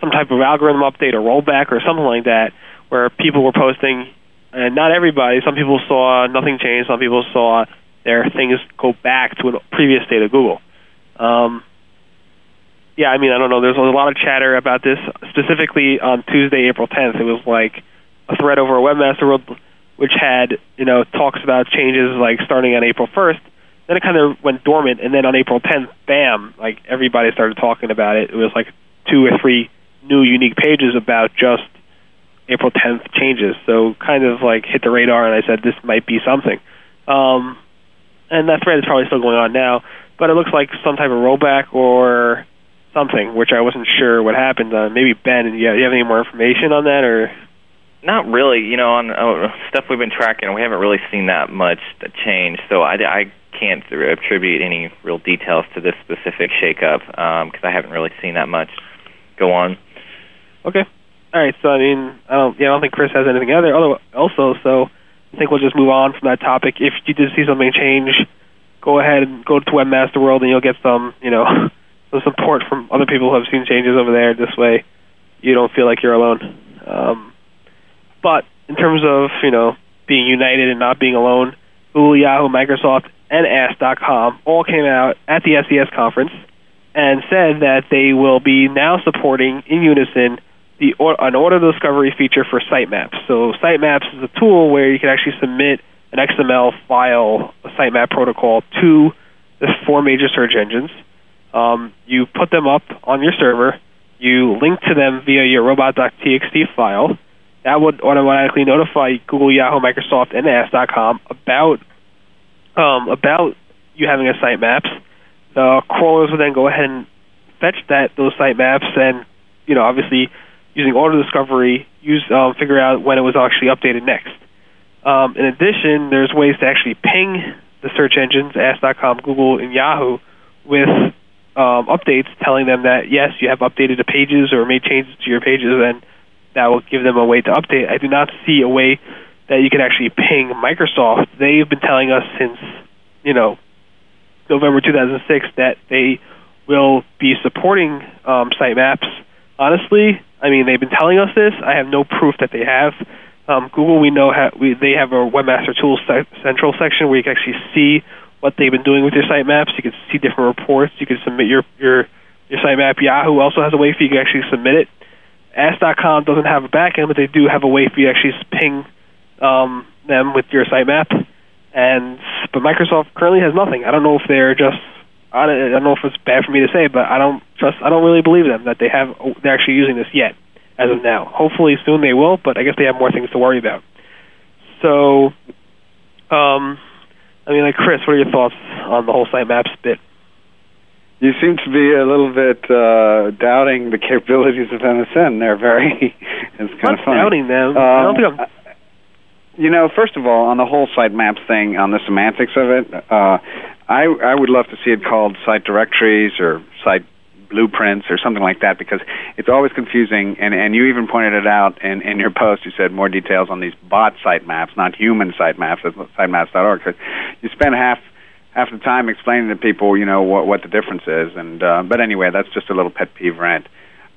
some type of algorithm update or rollback or something like that, where people were posting, and not everybody. Some people saw nothing change. Some people saw their things go back to a previous state of Google. Um, yeah, I mean, I don't know. There's a lot of chatter about this. Specifically on Tuesday, April 10th, it was like a thread over a webmaster world, which had you know talks about changes like starting on April 1st. Then it kind of went dormant, and then on April 10th, bam! Like everybody started talking about it. It was like two or three new unique pages about just April 10th changes. So kind of like hit the radar, and I said this might be something. Um, and that thread is probably still going on now, but it looks like some type of rollback or something, which I wasn't sure what happened. Uh, maybe Ben, do you, have, do you have any more information on that, or? Not really. You know, on uh, stuff we've been tracking, we haven't really seen that much change. So I, I can't attribute any real details to this specific shakeup because um, I haven't really seen that much go on. Okay. All right. So I mean, I don't. Yeah, I don't think Chris has anything other. Also, so I think we'll just move on from that topic. If you did see something change, go ahead and go to Webmaster World, and you'll get some, you know, some support from other people who have seen changes over there. This way, you don't feel like you're alone. Um, but in terms of you know being united and not being alone, Google, Yahoo, Microsoft, and Ask.com all came out at the SES conference and said that they will be now supporting in unison the an auto discovery feature for sitemaps. So sitemaps is a tool where you can actually submit an XML file, a sitemap protocol, to the four major search engines. Um, you put them up on your server. You link to them via your robot.txt file. That would automatically notify Google, Yahoo, Microsoft, and Ask.com about um, about you having a sitemaps. The crawlers would then go ahead and fetch that those sitemaps and you know obviously using auto discovery, use um, figure out when it was actually updated next. Um, in addition, there's ways to actually ping the search engines, Ask.com, Google, and Yahoo, with um, updates telling them that yes, you have updated the pages or made changes to your pages, and that will give them a way to update. I do not see a way that you can actually ping Microsoft. They've been telling us since you know November 2006 that they will be supporting um, sitemaps. Honestly, I mean, they've been telling us this. I have no proof that they have. Um, Google, we know ha- we, they have a Webmaster Tools se- Central section where you can actually see what they've been doing with your sitemaps. You can see different reports. You can submit your your your sitemap. Yahoo also has a way for you to actually submit it. Ask.com doesn't have a backend, but they do have a way for you to actually ping um, them with your sitemap. And but Microsoft currently has nothing. I don't know if they're just I don't know if it's bad for me to say, but I don't trust. I don't really believe them that they have. They're actually using this yet, as of now. Hopefully soon they will, but I guess they have more things to worry about. So, um, I mean, like Chris, what are your thoughts on the whole sitemaps bit? You seem to be a little bit uh, doubting the capabilities of MSN. They're very. it's kind I'm of funny. doubting them. Um, I don't think I'm. You know, first of all, on the whole sitemaps thing, on the semantics of it, uh, I I would love to see it called site directories or site blueprints or something like that because it's always confusing and and you even pointed it out in in your post. You said more details on these bot sitemaps not human sitemaps at sitemaps.org so you spend half half the time explaining to people you know what what the difference is and uh, but anyway that's just a little pet peeve rant.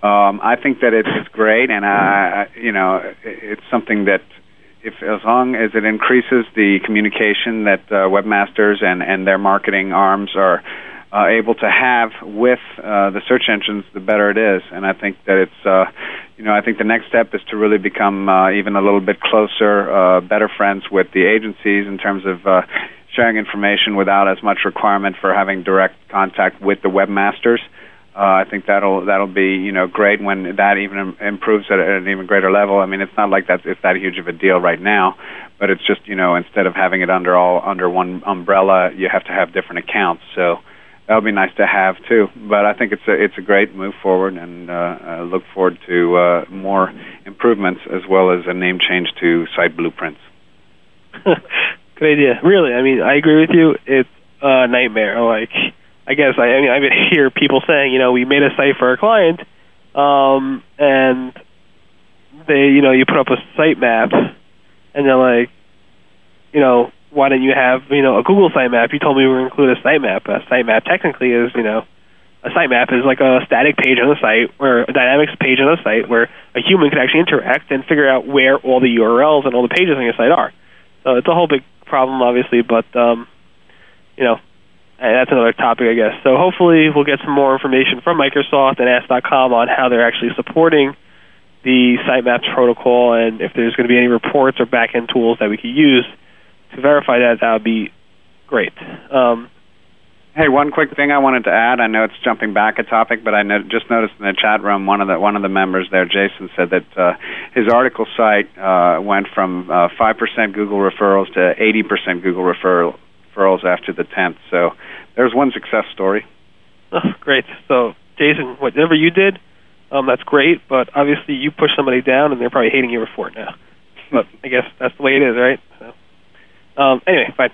Um, I think that it's, it's great and I you know it's something that if as long as it increases the communication that uh, webmasters and and their marketing arms are uh, able to have with uh, the search engines, the better it is. And I think that it's, uh, you know, I think the next step is to really become uh, even a little bit closer, uh, better friends with the agencies in terms of uh, sharing information without as much requirement for having direct contact with the webmasters. Uh, I think that'll that'll be you know great when that even improves at an even greater level. I mean, it's not like that's it's that huge of a deal right now, but it's just you know instead of having it under all under one umbrella, you have to have different accounts. So that'll be nice to have too. But I think it's a it's a great move forward, and uh, I look forward to uh, more improvements as well as a name change to Site Blueprints. Good idea. Really, I mean, I agree with you. It's a nightmare. Like, I guess I, I mean, I hear people saying, you know, we made a site for a client, um, and they, you know, you put up a sitemap, and they're like, you know, why didn't you have, you know, a Google sitemap? You told me we were include a sitemap. A sitemap technically is, you know, a sitemap is like a static page on the site or a dynamics page on the site where a human can actually interact and figure out where all the URLs and all the pages on your site are. So it's a whole big problem, obviously, but um, you know, that's another topic, I guess. So hopefully we'll get some more information from Microsoft and Ask.com on how they're actually supporting the sitemaps protocol and if there's going to be any reports or backend tools that we could use to verify that, that would be great. Um, Hey, one quick thing I wanted to add. I know it's jumping back a topic, but I just noticed in the chat room one of the one of the members there, Jason, said that uh, his article site uh, went from uh, five percent Google referrals to eighty percent Google referral, referrals after the tenth. So there's one success story. Oh, great. So Jason, whatever you did, um, that's great. But obviously, you pushed somebody down, and they're probably hating you for it now. But I guess that's the way it is, right? So, um, anyway, fine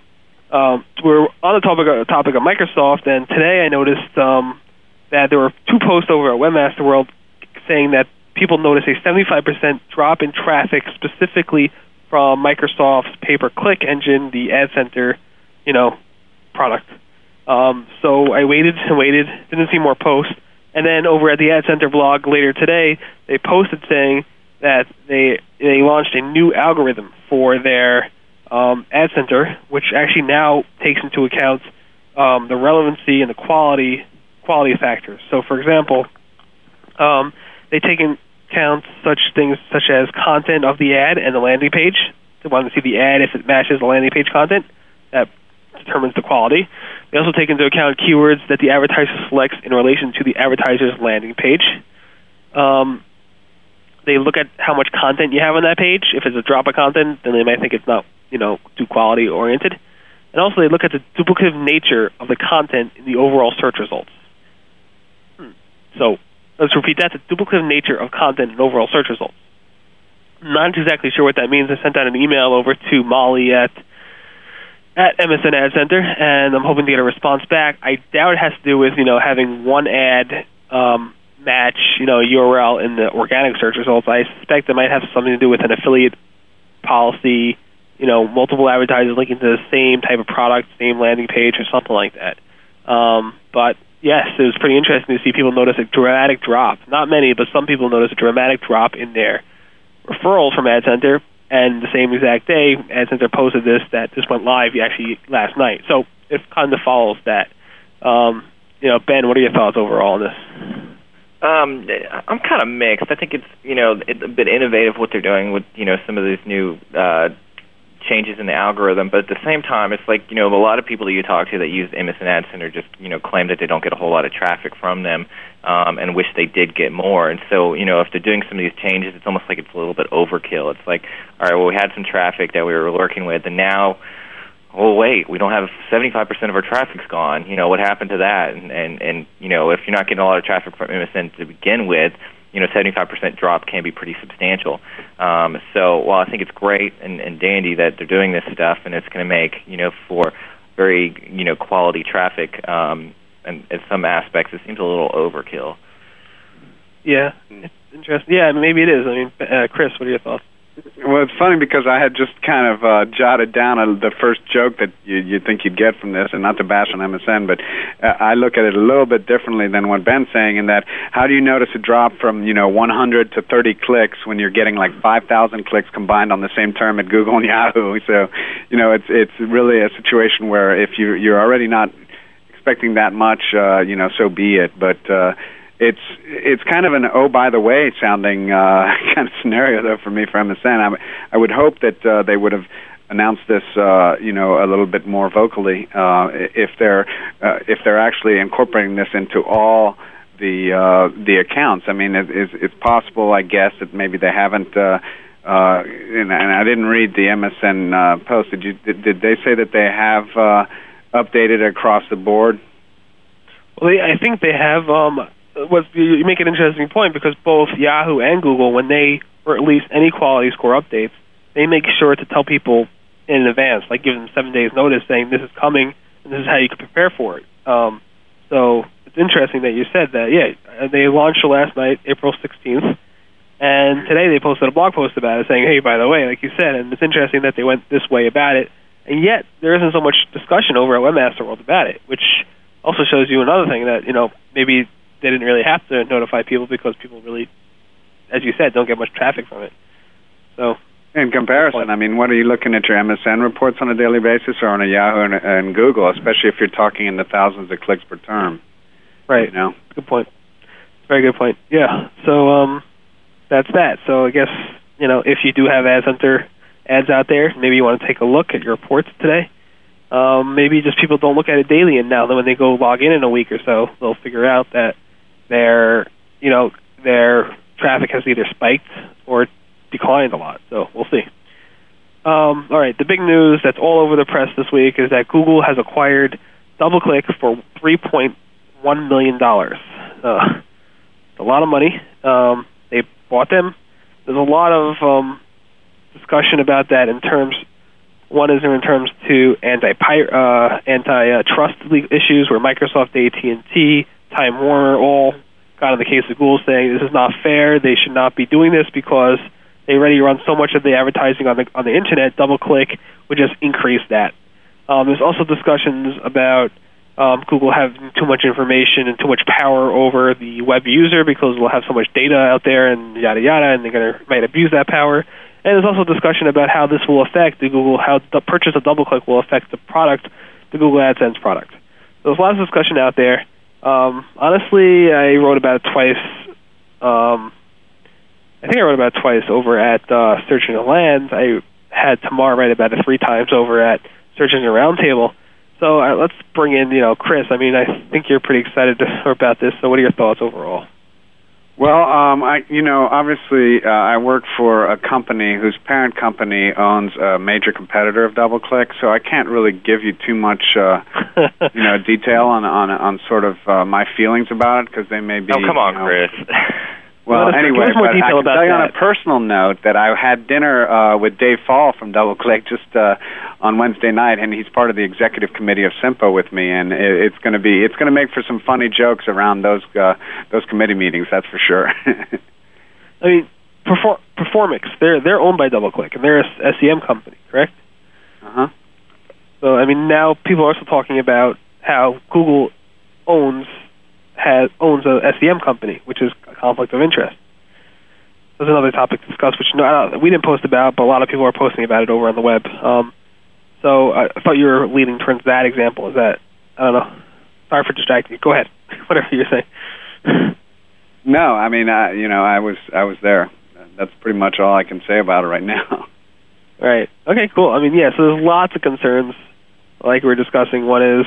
um, we're on the topic of, topic of Microsoft, and today I noticed um, that there were two posts over at Webmaster World saying that people noticed a 75% drop in traffic specifically from Microsoft's pay-per-click engine, the Ad Center, you know, product. Um, so I waited and waited, didn't see more posts, and then over at the Ad Center blog later today, they posted saying that they they launched a new algorithm for their um, Ad Center, which actually now takes into account um, the relevancy and the quality quality factors. So, for example, um, they take into account such things such as content of the ad and the landing page. They want to see the ad if it matches the landing page content. That determines the quality. They also take into account keywords that the advertiser selects in relation to the advertiser's landing page. Um, they look at how much content you have on that page. If it's a drop of content, then they might think it's not you know, too quality oriented. And also, they look at the duplicative nature of the content in the overall search results. Hmm. So, let's repeat that: the duplicative nature of content in overall search results. Not exactly sure what that means. I sent out an email over to Molly at at MSN Ad Center, and I'm hoping to get a response back. I doubt it has to do with you know having one ad um, match you know URL in the organic search results. I suspect it might have something to do with an affiliate policy you know, multiple advertisers linking to the same type of product, same landing page, or something like that. Um, but yes, it was pretty interesting to see people notice a dramatic drop. Not many, but some people notice a dramatic drop in their referrals from Ad Center. And the same exact day, as since I posted this that this went live actually last night. So it kind of follows that. Um, you know, Ben, what are your thoughts overall on this? Um, I'm kind of mixed. I think it's you know it's a bit innovative what they're doing with you know some of these new uh, changes in the algorithm, but at the same time, it's like you know a lot of people that you talk to that use MSN Ad Center just you know claim that they don't get a whole lot of traffic from them, um, and wish they did get more. And so you know if they're doing some of these changes, it's almost like it's a little bit overkill. It's like all right, well we had some traffic that we were working with, and now. Oh wait, we don't have 75% of our traffic's gone. You know what happened to that? And and and you know if you're not getting a lot of traffic from MSN to begin with, you know, 75% drop can be pretty substantial. Um, so while I think it's great and, and dandy that they're doing this stuff and it's going to make, you know, for very, you know, quality traffic, um, and in some aspects it seems a little overkill. Yeah, it's interesting. Yeah, maybe it is. I mean, uh, Chris, what are your thoughts? Well, it's funny because I had just kind of uh, jotted down a, the first joke that you, you'd think you'd get from this, and not to bash on MSN, but uh, I look at it a little bit differently than what Ben's saying. In that, how do you notice a drop from you know 100 to 30 clicks when you're getting like 5,000 clicks combined on the same term at Google and Yahoo? So, you know, it's it's really a situation where if you you're already not expecting that much, uh, you know, so be it. But uh, it's it's kind of an oh by the way sounding uh, kind of scenario though for me for MSN. I, I would hope that uh, they would have announced this uh, you know a little bit more vocally uh, if they're uh, if they're actually incorporating this into all the uh, the accounts. I mean, it, it's, it's possible, I guess, that maybe they haven't. Uh, uh, and, and I didn't read the MSN uh, post. Did you? Did, did they say that they have uh, updated across the board? Well, I think they have. Um, what you make an interesting point because both Yahoo and Google, when they release any quality score updates, they make sure to tell people in advance, like give them seven days notice, saying this is coming and this is how you can prepare for it. Um, so it's interesting that you said that. Yeah, they launched last night, April 16th, and today they posted a blog post about it, saying, "Hey, by the way, like you said," and it's interesting that they went this way about it, and yet there isn't so much discussion over at Webmaster World about it, which also shows you another thing that you know maybe they didn't really have to notify people because people really, as you said, don't get much traffic from it. So in comparison, I mean, what are you looking at your MSN reports on a daily basis, or on a Yahoo and, and Google, especially if you're talking in the thousands of clicks per term? Right. You know. Good point. Very good point. Yeah. So um, that's that. So I guess you know if you do have Ad Center ads out there, maybe you want to take a look at your reports today. Um, maybe just people don't look at it daily, and now that when they go log in in a week or so, they'll figure out that their you know their traffic has either spiked or declined a lot. So we'll see. Um, all right, the big news that's all over the press this week is that Google has acquired DoubleClick for three point one million dollars. Uh, a lot of money. Um, they bought them. There's a lot of um, discussion about that in terms. One is in terms to anti uh, antitrust issues, where Microsoft, AT and T, Time Warner all got in the case of Google, saying this is not fair. They should not be doing this because they already run so much of the advertising on the on the internet. DoubleClick would just increase that. Um, there's also discussions about um, Google having too much information and too much power over the web user because we'll have so much data out there and yada yada, and they're to might abuse that power. And there's also discussion about how this will affect the Google, how the purchase of DoubleClick will affect the product, the Google AdSense product. So there's lots of discussion out there. Um, honestly, I wrote about it twice. Um, I think I wrote about it twice over at uh, Search Engine Land. I had Tamar write about it three times over at Search Engine Roundtable. So uh, let's bring in, you know, Chris. I mean, I think you're pretty excited to, about this. So what are your thoughts overall? Well, um, I, you know, obviously, uh, I work for a company whose parent company owns a major competitor of DoubleClick, so I can't really give you too much, uh, you know, detail on on on sort of uh, my feelings about it because they may be. Oh, come on, you know, Chris. Well, us- anyway, but I can tell you on a personal note that I had dinner uh, with Dave Fall from DoubleClick just uh, on Wednesday night, and he's part of the executive committee of Sempo with me, and it, it's going to be it's going to make for some funny jokes around those uh, those committee meetings. That's for sure. I mean, Perfor- Performics, they're they're owned by DoubleClick, and they're a SEM company, correct? uh huh. So I mean, now people are also talking about how Google owns has owns a SEM company, which is a conflict of interest. There's another topic to discuss, which no, we didn't post about, but a lot of people are posting about it over on the web. Um, so I I thought you were leading towards that example. Is that I don't know. Sorry for distracting you. Go ahead. Whatever you're saying. No, I mean, I, you know, I was I was there. That's pretty much all I can say about it right now. Right. Okay, cool. I mean, yeah, so there's lots of concerns like we were discussing. One is,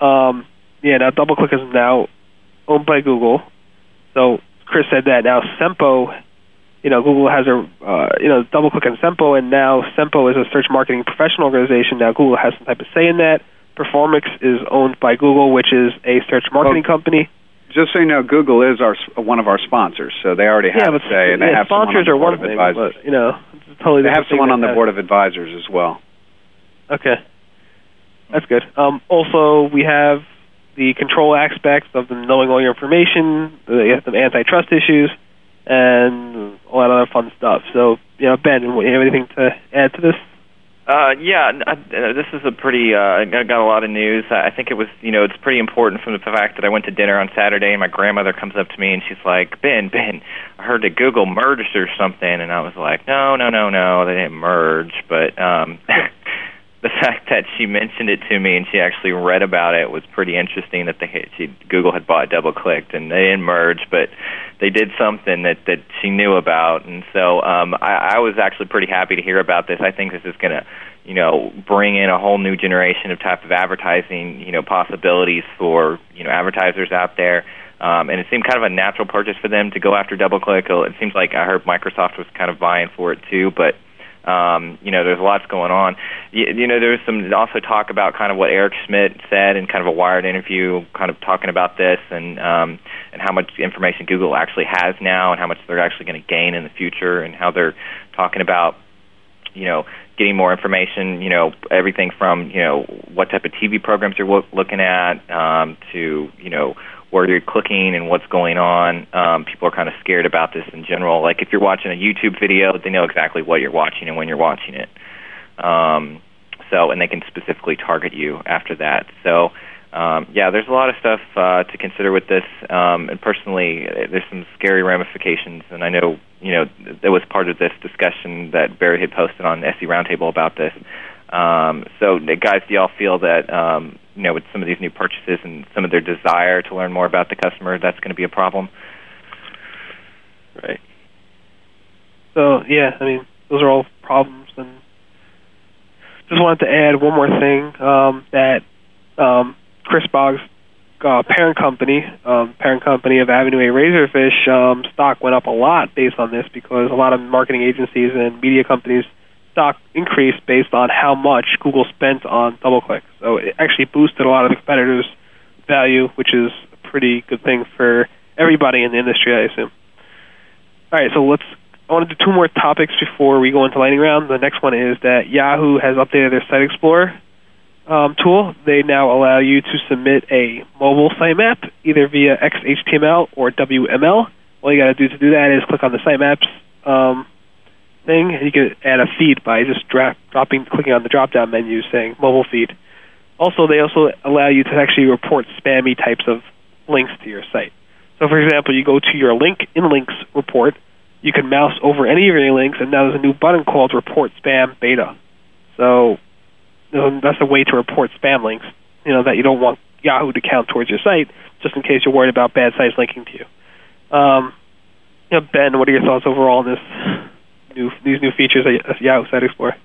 um, yeah, now DoubleClick is now owned by Google. So Chris said that now Sempo, you know, Google has a, uh, you know, DoubleClick and Sempo, and now Sempo is a search marketing professional organization. Now Google has some type of say in that. Performics is owned by Google, which is a search marketing company. Just so you know, Google is our one of our sponsors, so they already have yeah, a but say, and they have sponsors are one of thing, advisors. but you know, it's totally They have someone on the board of advisors as well. Okay. That's good. Um, also, we have the control aspects of them knowing all your information, the, some antitrust issues, and a lot of other fun stuff. So, you know, Ben, do you have anything to add to this? Uh, yeah, uh, uh, this is a pretty. Uh, I got a lot of news. I think it was, you know, it's pretty important from the fact that I went to dinner on Saturday, and my grandmother comes up to me and she's like, "Ben, Ben, I heard that Google merged or something," and I was like, "No, no, no, no, they didn't merge." But um, the fact that she mentioned it to me and she actually read about it was pretty interesting. That they she Google had bought DoubleClicked and they didn't merge, but they did something that that she knew about, and so um, I, I was actually pretty happy to hear about this. I think this is going to, you know, bring in a whole new generation of type of advertising, you know, possibilities for you know advertisers out there. Um, and it seemed kind of a natural purchase for them to go after DoubleClick. It seems like I heard Microsoft was kind of vying for it too, but Um, you know, there's lots going on. You, you know, there's some also talk about kind of what Eric Schmidt said in kind of a Wired interview, kind of talking about this and um, and how much information Google actually has now, and how much they're actually going to gain in the future, and how they're talking about, you know, getting more information. You know, everything from you know what type of TV programs you're lo- looking at um, to you know where you're clicking and what's going on. Um, people are kind of scared about this in general. Like if you're watching a YouTube video, they know exactly what you're watching and when you're watching it. Um, so, and they can specifically target you after that. So, um, yeah, there's a lot of stuff uh, to consider with this. Um, and personally, there's some scary ramifications. And I know, you know, there was part of this discussion that Barry had posted on SE Roundtable about this. Um, so, guys, do y'all feel that um, you know with some of these new purchases and some of their desire to learn more about the customer, that's going to be a problem? Right. So yeah, I mean those are all problems, and just wanted to add one more thing um, that um, Chris Boggs' uh, parent company, um, parent company of Avenue A Razorfish, um, stock went up a lot based on this because a lot of marketing agencies and media companies stock increased based on how much Google spent on DoubleClick. So it actually boosted a lot of the competitors' value, which is a pretty good thing for everybody in the industry, I assume. All right, so let's. I want to do two more topics before we go into lightning round. The next one is that Yahoo has updated their Site Explorer um, tool. They now allow you to submit a mobile sitemap either via XHTML or WML. All you got to do to do that is click on the sitemaps um, thing, and you can add a feed by just dra- dropping, clicking on the drop-down menu saying mobile feed. Also, they also allow you to actually report spammy types of links to your site. So, for example, you go to your link in links report, you can mouse over any of your links, and now there's a new button called Report Spam Beta. So, that's a way to report spam links. You know that you don't want Yahoo to count towards your site, just in case you're worried about bad sites linking to you. Um, you know, Ben, what are your thoughts overall on this new these new features at Yahoo Site Explorer?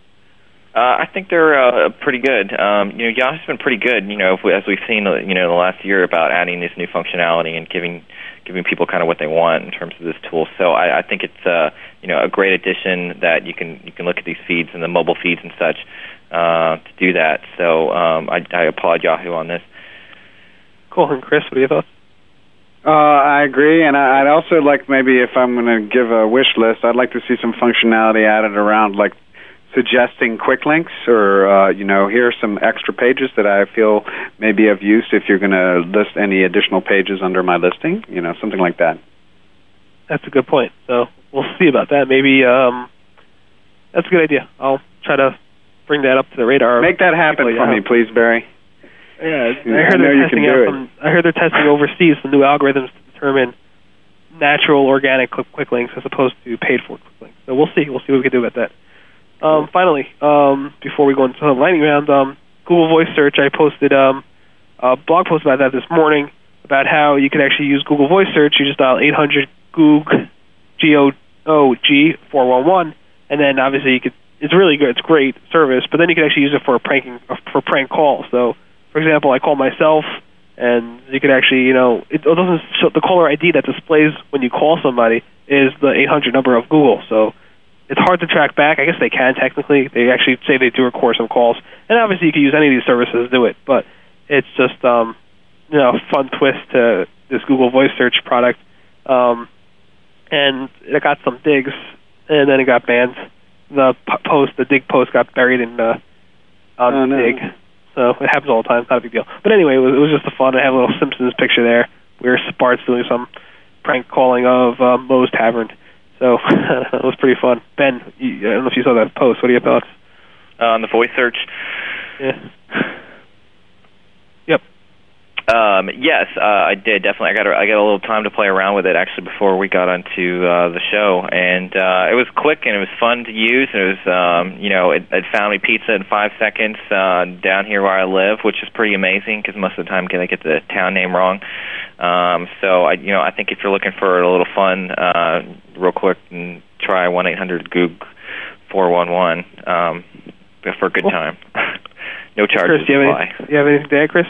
Uh, I think they're uh, pretty good. Um, you know, Yahoo's been pretty good. You know, we, as we've seen, uh, you know, the last year about adding this new functionality and giving giving people kind of what they want in terms of this tool. So I, I think it's uh, you know a great addition that you can you can look at these feeds and the mobile feeds and such uh, to do that. So um, I, I applaud Yahoo on this. Cool. And Chris, what are your thoughts? Uh, I agree, and I, I'd also like maybe if I'm going to give a wish list, I'd like to see some functionality added around like suggesting quick links or uh, you know here are some extra pages that I feel may be of use if you're going to list any additional pages under my listing, you know something like that. That's a good point. So we'll see about that. Maybe um, that's a good idea. I'll try to bring that up to the radar. Make that happen for me, please, Barry. Yeah, I heard I they're testing out some. I heard they're testing overseas some new algorithms to determine natural, organic quick, quick links as opposed to paid for quick links. So we'll see. We'll see what we can do about that. Um, finally, um, before we go into the lightning round, um, Google Voice Search. I posted um, a blog post about that this morning about how you can actually use Google Voice Search. You just dial 800 Goog G O O G 411, and then obviously you could. It's really good. It's great service, but then you can actually use it for a pranking for prank calls. So, for example, I call myself, and you could actually, you know, it doesn't show the caller ID that displays when you call somebody is the 800 number of Google. So it's hard to track back. I guess they can technically. They actually say they do record some calls, and obviously you can use any of these services to do it. But it's just um, you know a fun twist to this Google Voice Search product, um, and it got some Diggs, and then it got banned. The post, the Digg post, got buried in the on Oh, no. Digg. So it happens all the time. It's not a big deal. But anyway, it was, it was just a fun. I have a little Simpsons picture there where Bart's doing some prank calling of uh, Moe's Tavern. So it was pretty fun. Ben, you, I don't know if you saw that post. What are your thoughts? Uh, on the voice search. Yeah. Um, yes, uh, I did definitely. I got a, I got a little time to play around with it actually before we got onto uh, the show, and uh, it was quick and it was fun to use. And it was um, you know it, it found me pizza in five seconds uh, down here where I live, which is pretty amazing because most of the time I get the town name wrong. Um, so I you know I think if you're looking for a little fun, uh, real quick, and try one eight hundred Goog four one one um, for a good time. no charges Chris, do you have, any, do you have anything to add, Chris?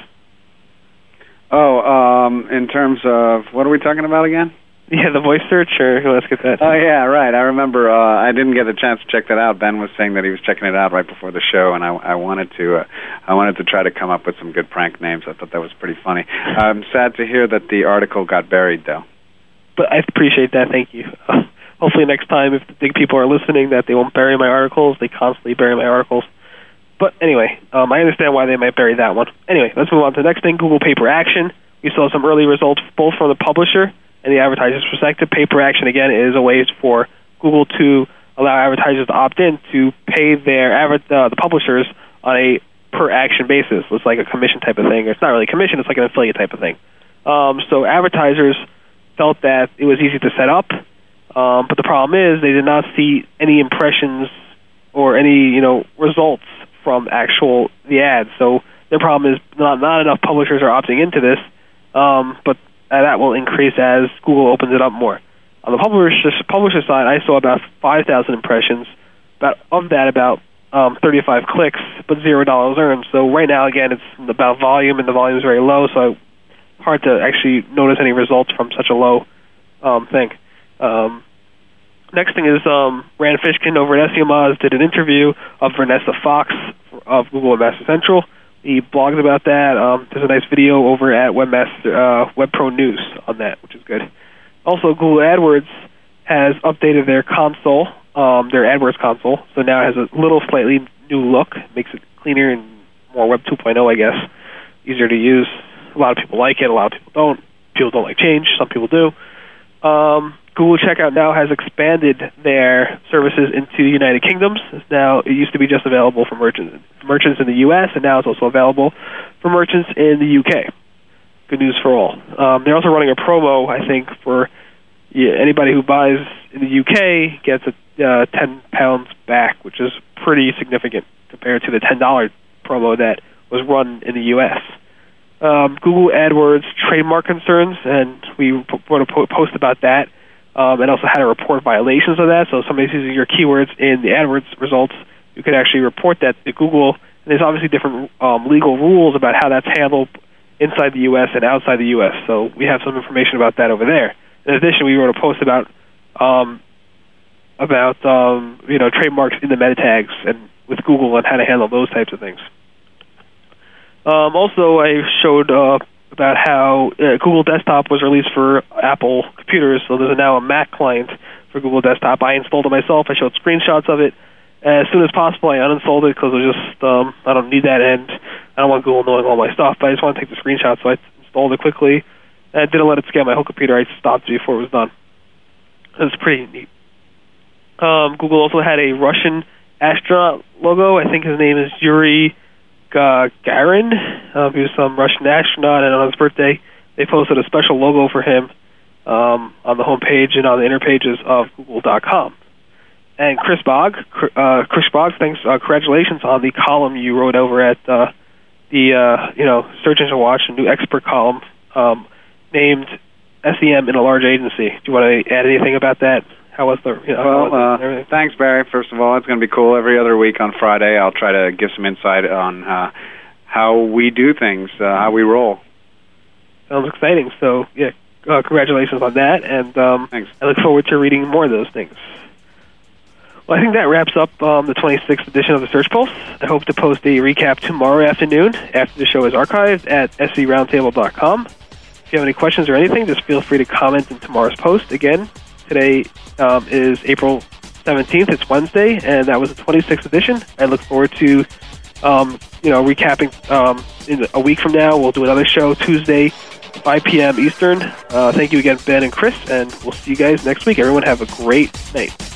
Oh, um, in terms of what are we talking about again? Yeah, the voice search, or let's get that. Oh yeah, right. I remember. Uh, I didn't get a chance to check that out. Ben was saying that he was checking it out right before the show, and I, I wanted to. Uh, I wanted to try to come up with some good prank names. I thought that was pretty funny. I'm sad to hear that the article got buried, though. But I appreciate that. Thank you. Uh, hopefully, next time, if the big people are listening, that they won't bury my articles. They constantly bury my articles. But anyway, um, I understand why they might bury that one. Anyway, let's move on to the next thing. Google Pay-Per-Action. We saw some early results both from the publisher and the advertiser's perspective. Pay-per-action again is a way for Google to allow advertisers to opt in to pay their uh, the publishers on a per action basis. It's like a commission type of thing. It's not really commission. It's like an affiliate type of thing. Um, so advertisers felt that it was easy to set up, um, but the problem is they did not see any impressions or any you know results from actual the ads. So their problem is not not enough publishers are opting into this, um, but that will increase as Google opens it up more. On the publisher publisher side, I saw about 5,000 impressions. About of that, about um, 35 clicks, but zero dollars earned. So right now, again, it's about volume, and the volume is very low. So hard to actually notice any results from such a low um, thing. Um, next thing is um, Rand Fishkin over at SEOmoz did an interview of Vanessa Fox of Google and Central he blogs about that. Um, there's a nice video over at Webmaster uh, WebProNews on that, which is good. Also, Google AdWords has updated their console, um, their AdWords console, so now it has a little slightly new look, makes it cleaner and more Web 2.0, I guess, easier to use. A lot of people like it, a lot of people don't. People don't like change, some people do. Um, Google Checkout now has expanded their services into the United Kingdoms. Now, it used to be just available for merchants merchants in the U.S., and now it's also available for merchants in the U.K. Good news for all. Um, they're also running a promo, I think, for yeah, anybody who buys in the U.K. gets a uh, ten pounds back, which is pretty significant compared to the ten dollar promo that was run in the U.S. Um, Google AdWords trademark concerns, and we wrote a post about that um, and also how to report violations of that. So if somebody's using your keywords in the AdWords results, you can actually report that to Google. And there's obviously different um, legal rules about how that's handled inside the U.S. and outside the U.S. So we have some information about that over there. In addition, we wrote a post about um, about um, you know trademarks in the meta tags and with Google and how to handle those types of things. Um, also, I showed uh, about how uh, Google Desktop was released for Apple computers, so there's now a Mac client for Google Desktop. I installed it myself. I showed screenshots of it. As soon as possible, I uninstalled it because I just um, I don't need that, and I don't want Google knowing all my stuff. But I just want to take the screenshots, so I installed it quickly. And I didn't let it scan my whole computer. I stopped before it was done. It was pretty neat. Um, Google also had a Russian astronaut logo. I think his name is Yuri uh, Gagarin. Uh, he was some Russian astronaut, and on his birthday, they posted a special logo for him um, on the homepage and on the inner pages of Google.com. And Chris Bogg, uh, Chris Bogg, thanks, uh, congratulations on the column you wrote over at uh, the uh, you know Search Engine Watch, a new expert column um, named SEM in a large agency. Do you want to add anything about that? How was the? You know, well, uh, thanks, Barry. First of all, it's going to be cool. Every other week on Friday, I'll try to give some insight on uh, how we do things, uh, how we roll. Sounds exciting. So, yeah, uh, congratulations on that, and um, thanks. I look forward to reading more of those things. Well, I think that wraps up um, the 26th edition of the Search Pulse. I hope to post a recap tomorrow afternoon after the show is archived at seroundtable.com. If you have any questions or anything, just feel free to comment in tomorrow's post. Again, Today um, is April 17th. It's Wednesday, and that was the 26th edition. I look forward to, um, you know, recapping um, in a week from now. We'll do another show Tuesday, 5 p.m. Eastern. Uh, thank you again, Ben and Chris, and we'll see you guys next week. Everyone have a great night.